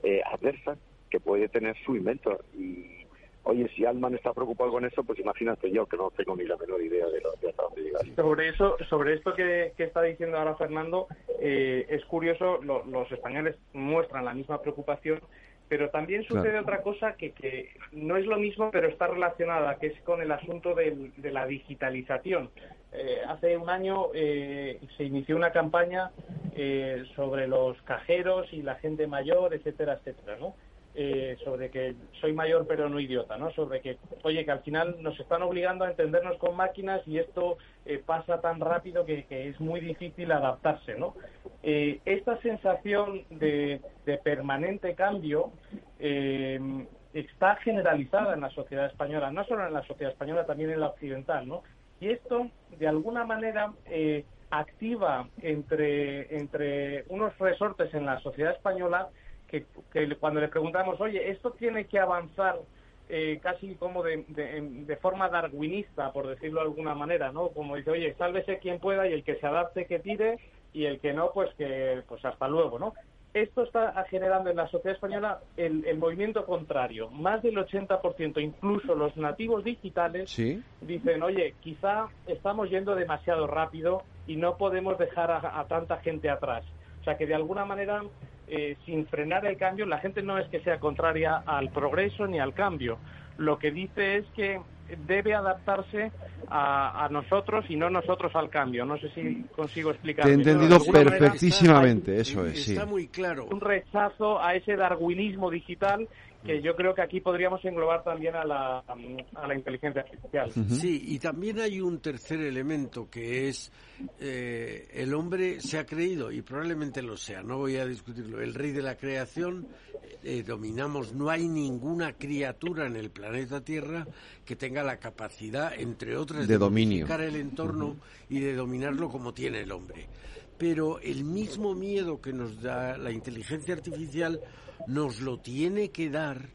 eh, adversa que puede tener su invento. Y, oye, si Altman está preocupado con eso, pues imagínate yo, que no tengo ni la menor idea de, lo, de hasta dónde llegar. Sobre, eso, sobre esto que, está diciendo ahora Fernando, eh, es curioso, los españoles muestran la misma preocupación pero también sucede otra cosa que, que, no es lo mismo, pero está relacionada, que es con el asunto de, la digitalización. Eh, hace un año eh, se inició una campaña eh, sobre los cajeros y la gente mayor, etcétera, etcétera, ¿no? Eh, sobre que soy mayor pero no idiota, ¿no? Sobre que, oye, que al final nos están obligando a entendernos con máquinas y esto eh, pasa tan rápido que, es muy difícil adaptarse, ¿no? Eh, esta sensación de, permanente cambio está generalizada en la sociedad española, no solo en la sociedad española, también en la occidental, ¿no? Y esto, de alguna manera, activa entre, entre unos resortes en la sociedad española que, cuando le preguntamos, oye, esto tiene que avanzar eh, casi como de, de, forma darwinista, por decirlo de alguna manera, ¿no? Como dice, oye, sálvese quien pueda y el que se adapte que tire y el que no, pues que pues hasta luego, ¿no? Esto está generando en la sociedad española el, el movimiento contrario. Más del 80%, incluso los nativos digitales, dicen, oye, quizá estamos yendo demasiado rápido y no podemos dejar a tanta gente atrás. O sea que de alguna manera eh, sin frenar el cambio, la gente no es que sea contraria al progreso ni al cambio. Lo que dice es que debe adaptarse a, nosotros y no nosotros al cambio. No sé si consigo explicar. Te he entendido perfectísimamente, eso es. Está muy claro. Un rechazo a ese darwinismo digital que yo creo que aquí podríamos englobar también a la, a la inteligencia artificial. Sí, y también hay un tercer elemento que es eh, el hombre se ha creído, y probablemente lo sea, no voy a discutirlo, el rey de la creación, eh, dominamos, no hay ninguna criatura en el planeta Tierra que tenga la capacidad, entre otras, de, dominio. el entorno y de dominarlo como tiene el hombre. Pero el mismo miedo que nos da la inteligencia artificial nos lo tiene que dar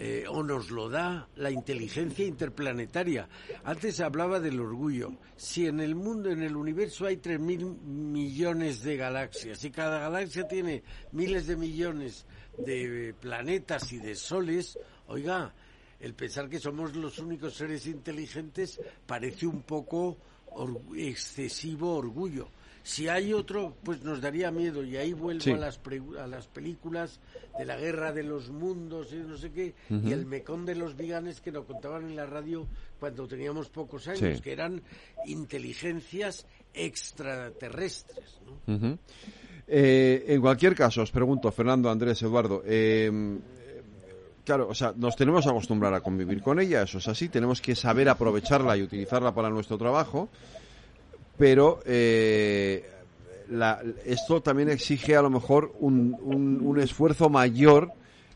eh, o nos lo da la inteligencia interplanetaria. Antes hablaba del orgullo. Si en el mundo, en el universo hay tres mil millones de galaxias y cada galaxia tiene miles de millones de planetas y de soles, oiga, el pensar que somos los únicos seres inteligentes parece un poco excesivo orgullo Si hay otro, pues nos daría miedo. Y ahí vuelvo a, las a las películas de la guerra de los mundos y no sé qué. Y el mecón de los viganes que nos contaban en la radio cuando teníamos pocos años, que eran inteligencias extraterrestres. Eh, en cualquier caso, os pregunto, Fernando, Andrés, Eduardo, eh, claro, o sea, nos tenemos que acostumbrar a convivir con ella, eso es así, tenemos que saber aprovecharla y utilizarla para nuestro trabajo, pero eh, esto también exige a lo mejor un, un, esfuerzo mayor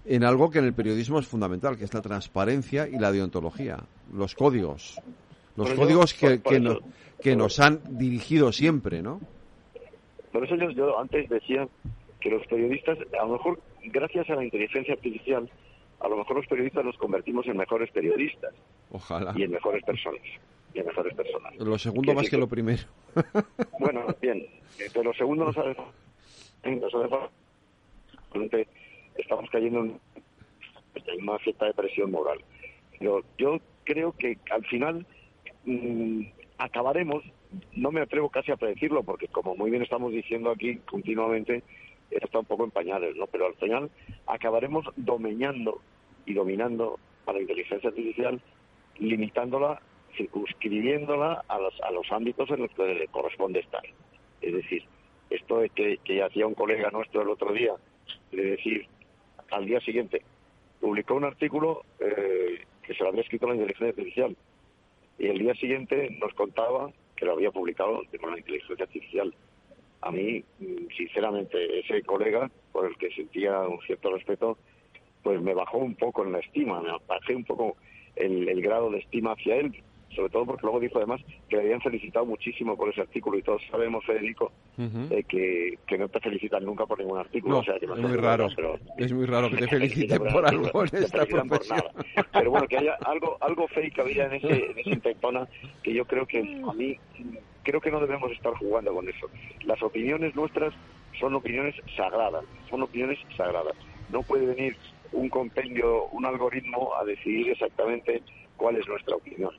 en algo que en el periodismo es fundamental, que es la transparencia y la deontología, los códigos, los códigos que, que nos han dirigido siempre, ¿no? Por eso yo, antes decía que los periodistas, a lo mejor gracias a la inteligencia artificial, a lo mejor los periodistas nos convertimos en mejores periodistas. Ojalá. Y en mejores personas. Y mejores personas. Lo segundo más que, lo primero. Bueno, bien. Pero lo segundo nos ha estamos cayendo en una cierta depresión moral. Pero yo creo que al final mm, acabaremos no me atrevo casi a predecirlo porque como muy bien estamos diciendo aquí continuamente está un poco en pañales, ¿no? Pero al final acabaremos domeñando y dominando a la inteligencia artificial, limitándola, circunscribiéndola a los, a los ámbitos en los que le corresponde estar. Es decir, esto de que, que hacía un colega nuestro el otro día, de decir, al día siguiente, publicó un artículo eh, que se lo había escrito la inteligencia artificial, y el día siguiente nos contaba que lo había publicado con la inteligencia artificial. A mí, mm, sinceramente, ese colega, por el que sentía un cierto respeto, pues me bajó un poco en la estima, me bajé un poco el, el grado de estima hacia él, sobre todo porque luego dijo además que le habían felicitado muchísimo por ese artículo y todos sabemos, Federico, que, que, no te felicitan nunca por ningún artículo. o sea, que es muy raro, es muy raro que te feliciten por algo en esta profesión. Pero bueno, que haya algo algo fake había en ese, en ese intentona que yo creo que a mí creo que no debemos estar jugando con eso. Las opiniones nuestras son opiniones sagradas, son opiniones sagradas. No puede venir un compendio, un algoritmo a decidir exactamente cuál es nuestra opinión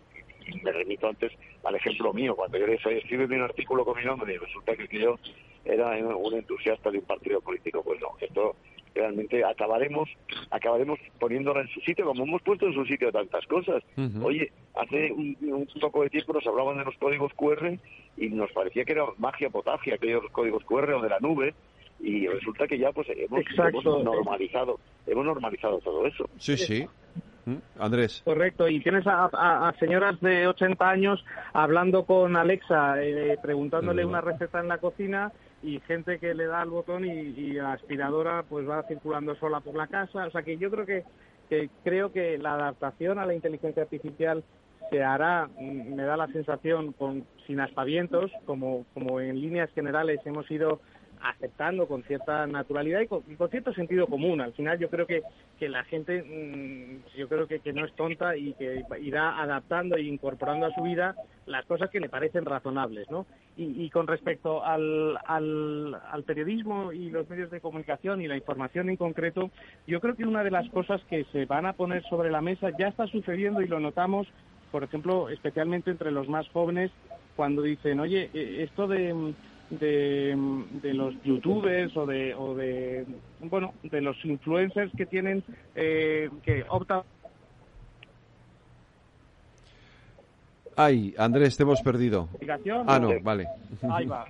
me remito antes al ejemplo mío, cuando yo escribí un artículo con mi nombre y resulta que yo era un entusiasta de un partido político, pues no, esto realmente acabaremos acabaremos poniéndola en su sitio, como hemos puesto en su sitio tantas cosas. Oye, hace un, un, poco de tiempo nos hablaban de los códigos QR y nos parecía que era magia potagia aquellos códigos QR o de la nube y resulta que ya pues hemos, hemos normalizado hemos normalizado todo eso. Sí, sí. ¿Mm? Andrés. Correcto, y tienes a, señoras de 80 años hablando con Alexa, eh, preguntándole una receta en la cocina y gente que le da al botón y, la aspiradora pues va circulando sola por la casa. O sea que yo creo que, que creo que la adaptación a la inteligencia artificial se hará, mm, me da la sensación, con, sin aspavientos, como, como en líneas generales hemos ido aceptando con cierta naturalidad y con, cierto sentido común. Al final yo creo que, que la gente, mm, yo creo que, que, no es tonta y que irá adaptando e incorporando a su vida las cosas que le parecen razonables, ¿no? Y, con respecto al, al, al, periodismo y los medios de comunicación y la información en concreto, yo creo que una de las cosas que se van a poner sobre la mesa ya está sucediendo y lo notamos, por ejemplo, especialmente entre los más jóvenes, cuando dicen, oye, eh, esto de de, de los youtubers o de, o de bueno de los influencers que tienen eh, que optan Ay, Andrés, te hemos perdido. Ah, no, vale. Ahí va.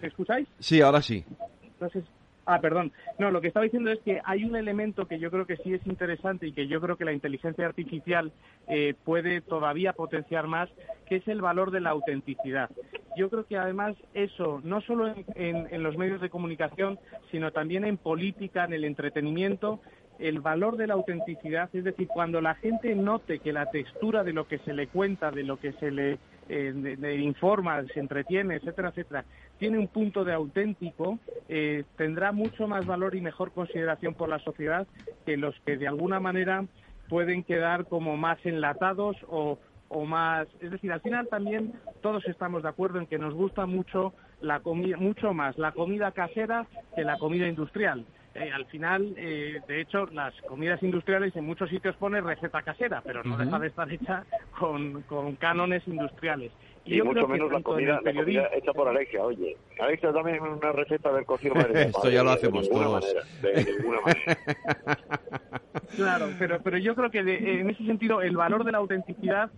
¿Me escucháis? Sí, ahora sí. Entonces, Ah, perdón. No, lo que estaba diciendo es que hay un elemento que yo creo que sí es interesante y que yo creo que la inteligencia artificial eh, puede todavía potenciar más, que es el valor de la autenticidad. Yo creo que además eso, no solo en, los medios de comunicación, sino también en política, en el entretenimiento, el valor de la autenticidad, es decir, cuando la gente note que la textura de lo que se le cuenta, de lo que se le eh, informa, se entretiene, etcétera, etcétera, tiene un punto de auténtico, eh, tendrá mucho más valor y mejor consideración por la sociedad que los que de alguna manera pueden quedar como más enlatados o, o más, es decir, al final también todos estamos de acuerdo en que nos gusta mucho la comida, mucho más la comida casera que la comida industrial. Eh, al final, eh, de hecho, las comidas industriales en muchos sitios pone receta casera, pero no deja de estar hecha con, con cánones industriales. Y, mucho menos la comida, la comida, hecha por Alexia, oye. Alexia, también una receta del cocido madre. Esto ya lo hacemos todos. de ninguna manera. claro, pero, pero yo creo que en ese sentido el valor de la autenticidad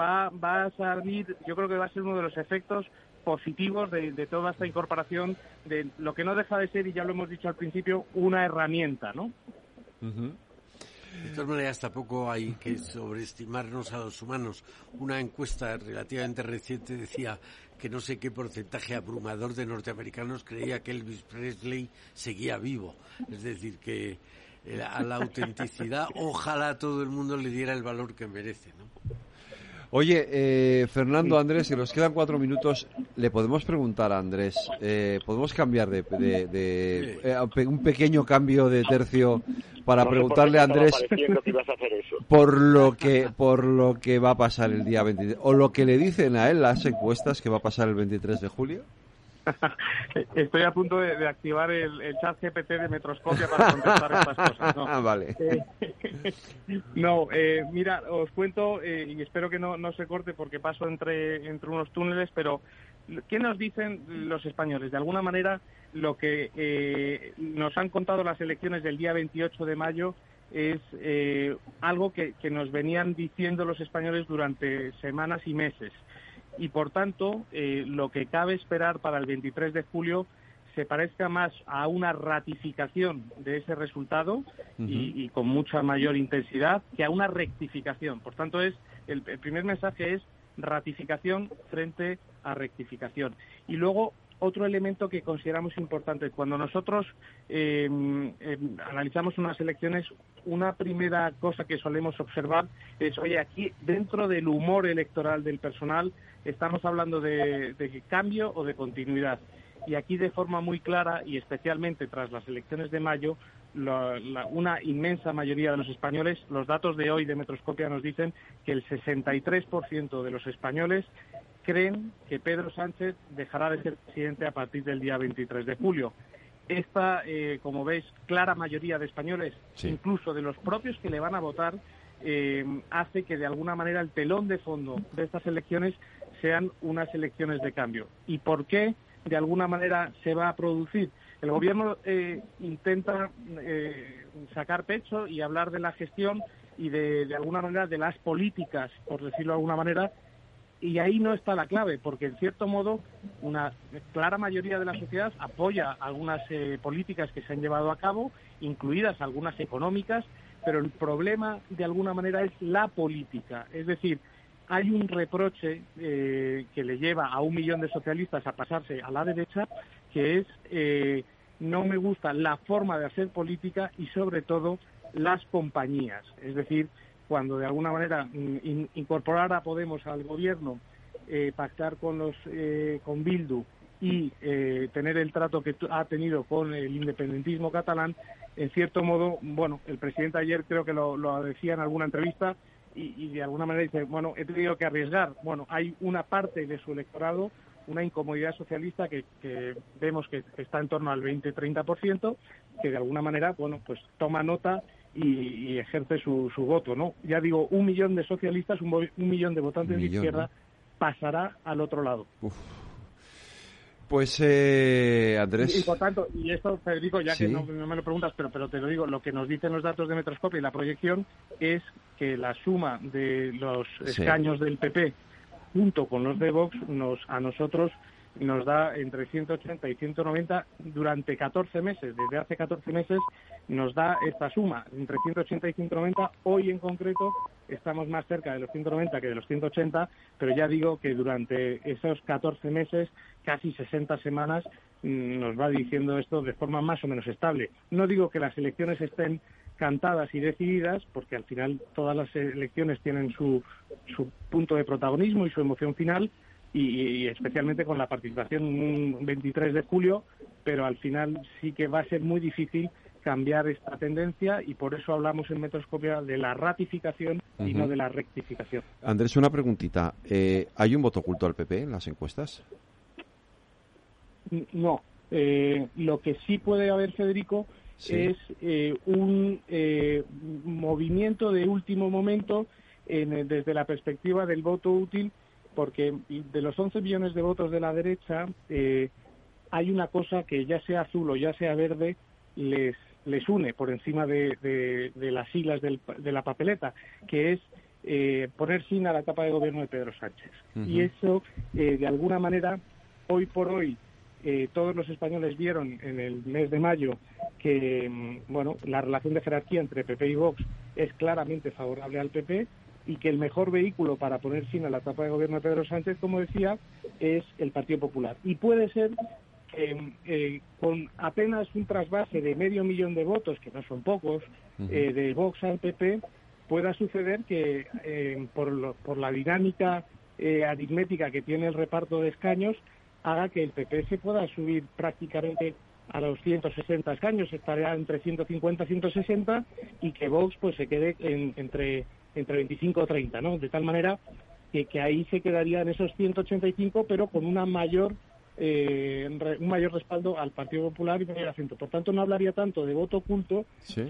va, va a salir, yo creo que va a ser uno de los efectos positivos de, toda esta incorporación de lo que no deja de ser, y ya lo hemos dicho al principio, una herramienta, ¿no? De todas maneras, tampoco hay que sobreestimarnos a los humanos. Una encuesta relativamente reciente decía que no sé qué porcentaje abrumador de norteamericanos creía que Elvis Presley seguía vivo. Es decir, que eh, a la autenticidad ojalá todo el mundo le diera el valor que merece. ¿no? Oye, eh, Fernando, Andrés, si nos quedan cuatro minutos, le podemos preguntar a Andrés, eh, ¿podemos cambiar de, eh, un pequeño cambio de tercio para preguntarle a Andrés por lo que por lo que va a pasar el día 23 o lo que le dicen a él las encuestas que va a pasar el 23 de julio? Estoy a punto de, activar el, chat GPT de Metroscopia para contestar estas cosas. No, ah, vale. Eh, no eh, mira, os cuento eh, y espero que no, no se corte porque paso entre, entre unos túneles, pero ¿qué nos dicen los españoles? De alguna manera, lo que nos han contado las elecciones del día 28 de mayo es algo que, que nos venían diciendo los españoles durante semanas y meses y por tanto eh, lo que cabe esperar para el 23 de julio se parezca más a una ratificación de ese resultado y, con mucha mayor intensidad que a una rectificación. Por tanto, es el, primer mensaje es ratificación frente a rectificación. Y luego otro elemento que consideramos importante. Cuando nosotros em, analizamos unas elecciones, una primera cosa que solemos observar es, oye, aquí dentro del humor electoral del personal estamos hablando de, cambio o de continuidad. Y aquí de forma muy clara y especialmente tras las elecciones de mayo, una inmensa mayoría de los españoles, los datos de hoy de Metroscopia nos dicen que el 63% de los españoles creen que Pedro Sánchez dejará de ser presidente a partir del día 23 de julio. Esta, eh, como veis, clara mayoría de españoles, incluso de los propios que le van a votar, eh, hace que de alguna manera el telón de fondo de estas elecciones sean unas elecciones de cambio. ¿Y por qué de alguna manera se va a producir? El gobierno eh, intenta eh, sacar pecho y hablar de la gestión y de, de alguna manera de las políticas, por decirlo de alguna manera, y ahí no está la clave, porque en cierto modo una clara mayoría de la sociedad apoya algunas eh, políticas que se han llevado a cabo, incluidas algunas económicas, pero el problema de alguna manera es la política, es decir, hay un reproche eh, que le lleva a un millón de socialistas a pasarse a la derecha, que es eh, no me gusta la forma de hacer política y sobre todo las compañías. Es decir, cuando de alguna manera mm, incorporar a Podemos al gobierno, eh, pactar con los con Bildu y tener el trato que ha tenido con el independentismo catalán, en cierto modo, bueno, el presidente ayer creo que lo, lo decía en alguna entrevista, y, de alguna manera dice, bueno, he tenido que arriesgar. Bueno, hay una parte de su electorado, una incomodidad socialista que, vemos que, está en torno al 20-30%, que de alguna manera, bueno, pues toma nota y, ejerce su, su, voto, ¿no? Ya digo, un millón de socialistas, un, millón de votantes de izquierda pasará al otro lado. Pues, eh, Andrés. Y, por tanto, y esto, Federico, ya que no, me lo preguntas, pero, pero te lo digo, lo que nos dicen los datos de Metroscopia y la proyección es que la suma de los escaños del PP junto con los de Vox nos, a nosotros nos da entre 180 y 190 durante 14 meses. Desde hace 14 meses nos da esta suma, entre 180 y 190. Hoy en concreto estamos más cerca de los 190 que de los 180, pero ya digo que durante esos 14 meses, casi 60 semanas, mm, nos va diciendo esto de forma más o menos estable. No digo que las elecciones estén cantadas y decididas, porque al final todas las elecciones tienen su, su punto de protagonismo y su emoción final, y, especialmente con la participación un 23 de julio, pero al final sí que va a ser muy difícil cambiar esta tendencia y por eso hablamos en Metroscopia de la ratificación y no de la rectificación. Andrés, una preguntita. Eh, ¿Hay un voto oculto al PP en las encuestas? No. Eh, lo que sí puede haber, Federico, es eh, un movimiento de último momento desde la perspectiva del voto útil porque de los 11 millones de votos de la derecha eh, hay una cosa que ya sea azul o ya sea verde les les une por encima de, de, las siglas de la papeleta, que es eh, poner fin a la etapa de gobierno de Pedro Sánchez. Y eso, eh, de alguna manera, hoy por hoy, eh, todos los españoles vieron en el mes de mayo que mm, bueno la relación de jerarquía entre PP y Vox es claramente favorable al PP y que el mejor vehículo para poner fin a la etapa de gobierno de Pedro Sánchez, como decía, es el Partido Popular. Y puede ser que eh, con apenas un trasvase de medio millón de votos, que no son pocos, eh, de Vox al PP, pueda suceder que eh, por, por la dinámica aritmética que tiene el reparto de escaños, haga que el PP se pueda subir prácticamente a los 160 escaños, estaría entre 150 y 160, y que Vox pues se quede entre, entre 25 o 30, ¿no? De tal manera que, que ahí se quedarían esos 185, pero con una mayor eh, un mayor respaldo al Partido Popular y mayor acento. Por tanto, no hablaría tanto de voto oculto,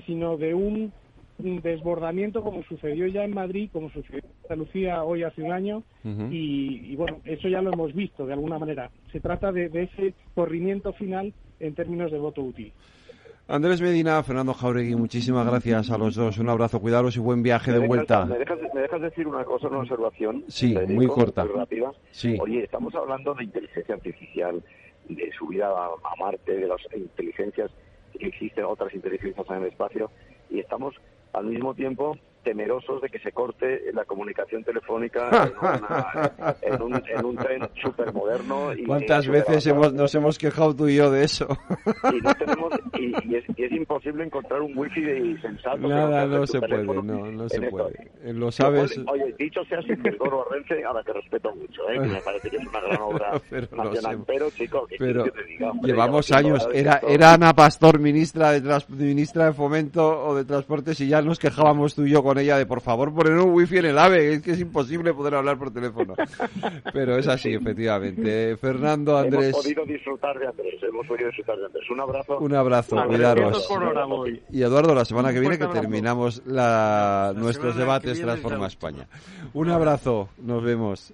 sino de un, desbordamiento como sucedió ya en Madrid, como sucedió en Andalucía hoy hace un año, y, bueno, eso ya lo hemos visto de alguna manera. Se trata de ese corrimiento final en términos de voto útil. Andrés Medina, Fernando Jauregui, muchísimas gracias a los dos. Un abrazo, cuidaros y buen viaje de vuelta. ¿me dejas, decir una cosa, una observación? Sí, muy corta. rápida. Oye, estamos hablando de inteligencia artificial, de subida a Marte, de las inteligencias que existen, otras inteligencias en el espacio, y estamos al mismo tiempo temerosos de que se corte la comunicación telefónica en, un, en un, tren súper moderno. ¿Cuántas veces hemos, nos hemos quejado tú y yo de eso? Y, no tenemos, y, es, es, imposible encontrar un wifi de sensato. Nada, no, se puede, no, no se puede. Eh, lo sabes. Oye, dicho sea sin perdón Renfe, a la que respeto mucho, ¿eh? que me parece que es una gran obra pero nacional. pero, chico, que pero te diga, llevamos años. Era, era Ana Pastor, ministra de, ministra de Fomento o de Transportes, y ya nos quejábamos tú y yo con ella de por favor poner un wifi en el AVE, es que es imposible poder hablar por teléfono. Pero es así, efectivamente. Fernando, Andrés. Hemos podido disfrutar de Andrés, hemos podido disfrutar de Andrés. Un abrazo. Un abrazo, cuidaros. Y Eduardo, la semana que viene que terminamos la, nuestros debates Transforma España. Un abrazo, nos vemos.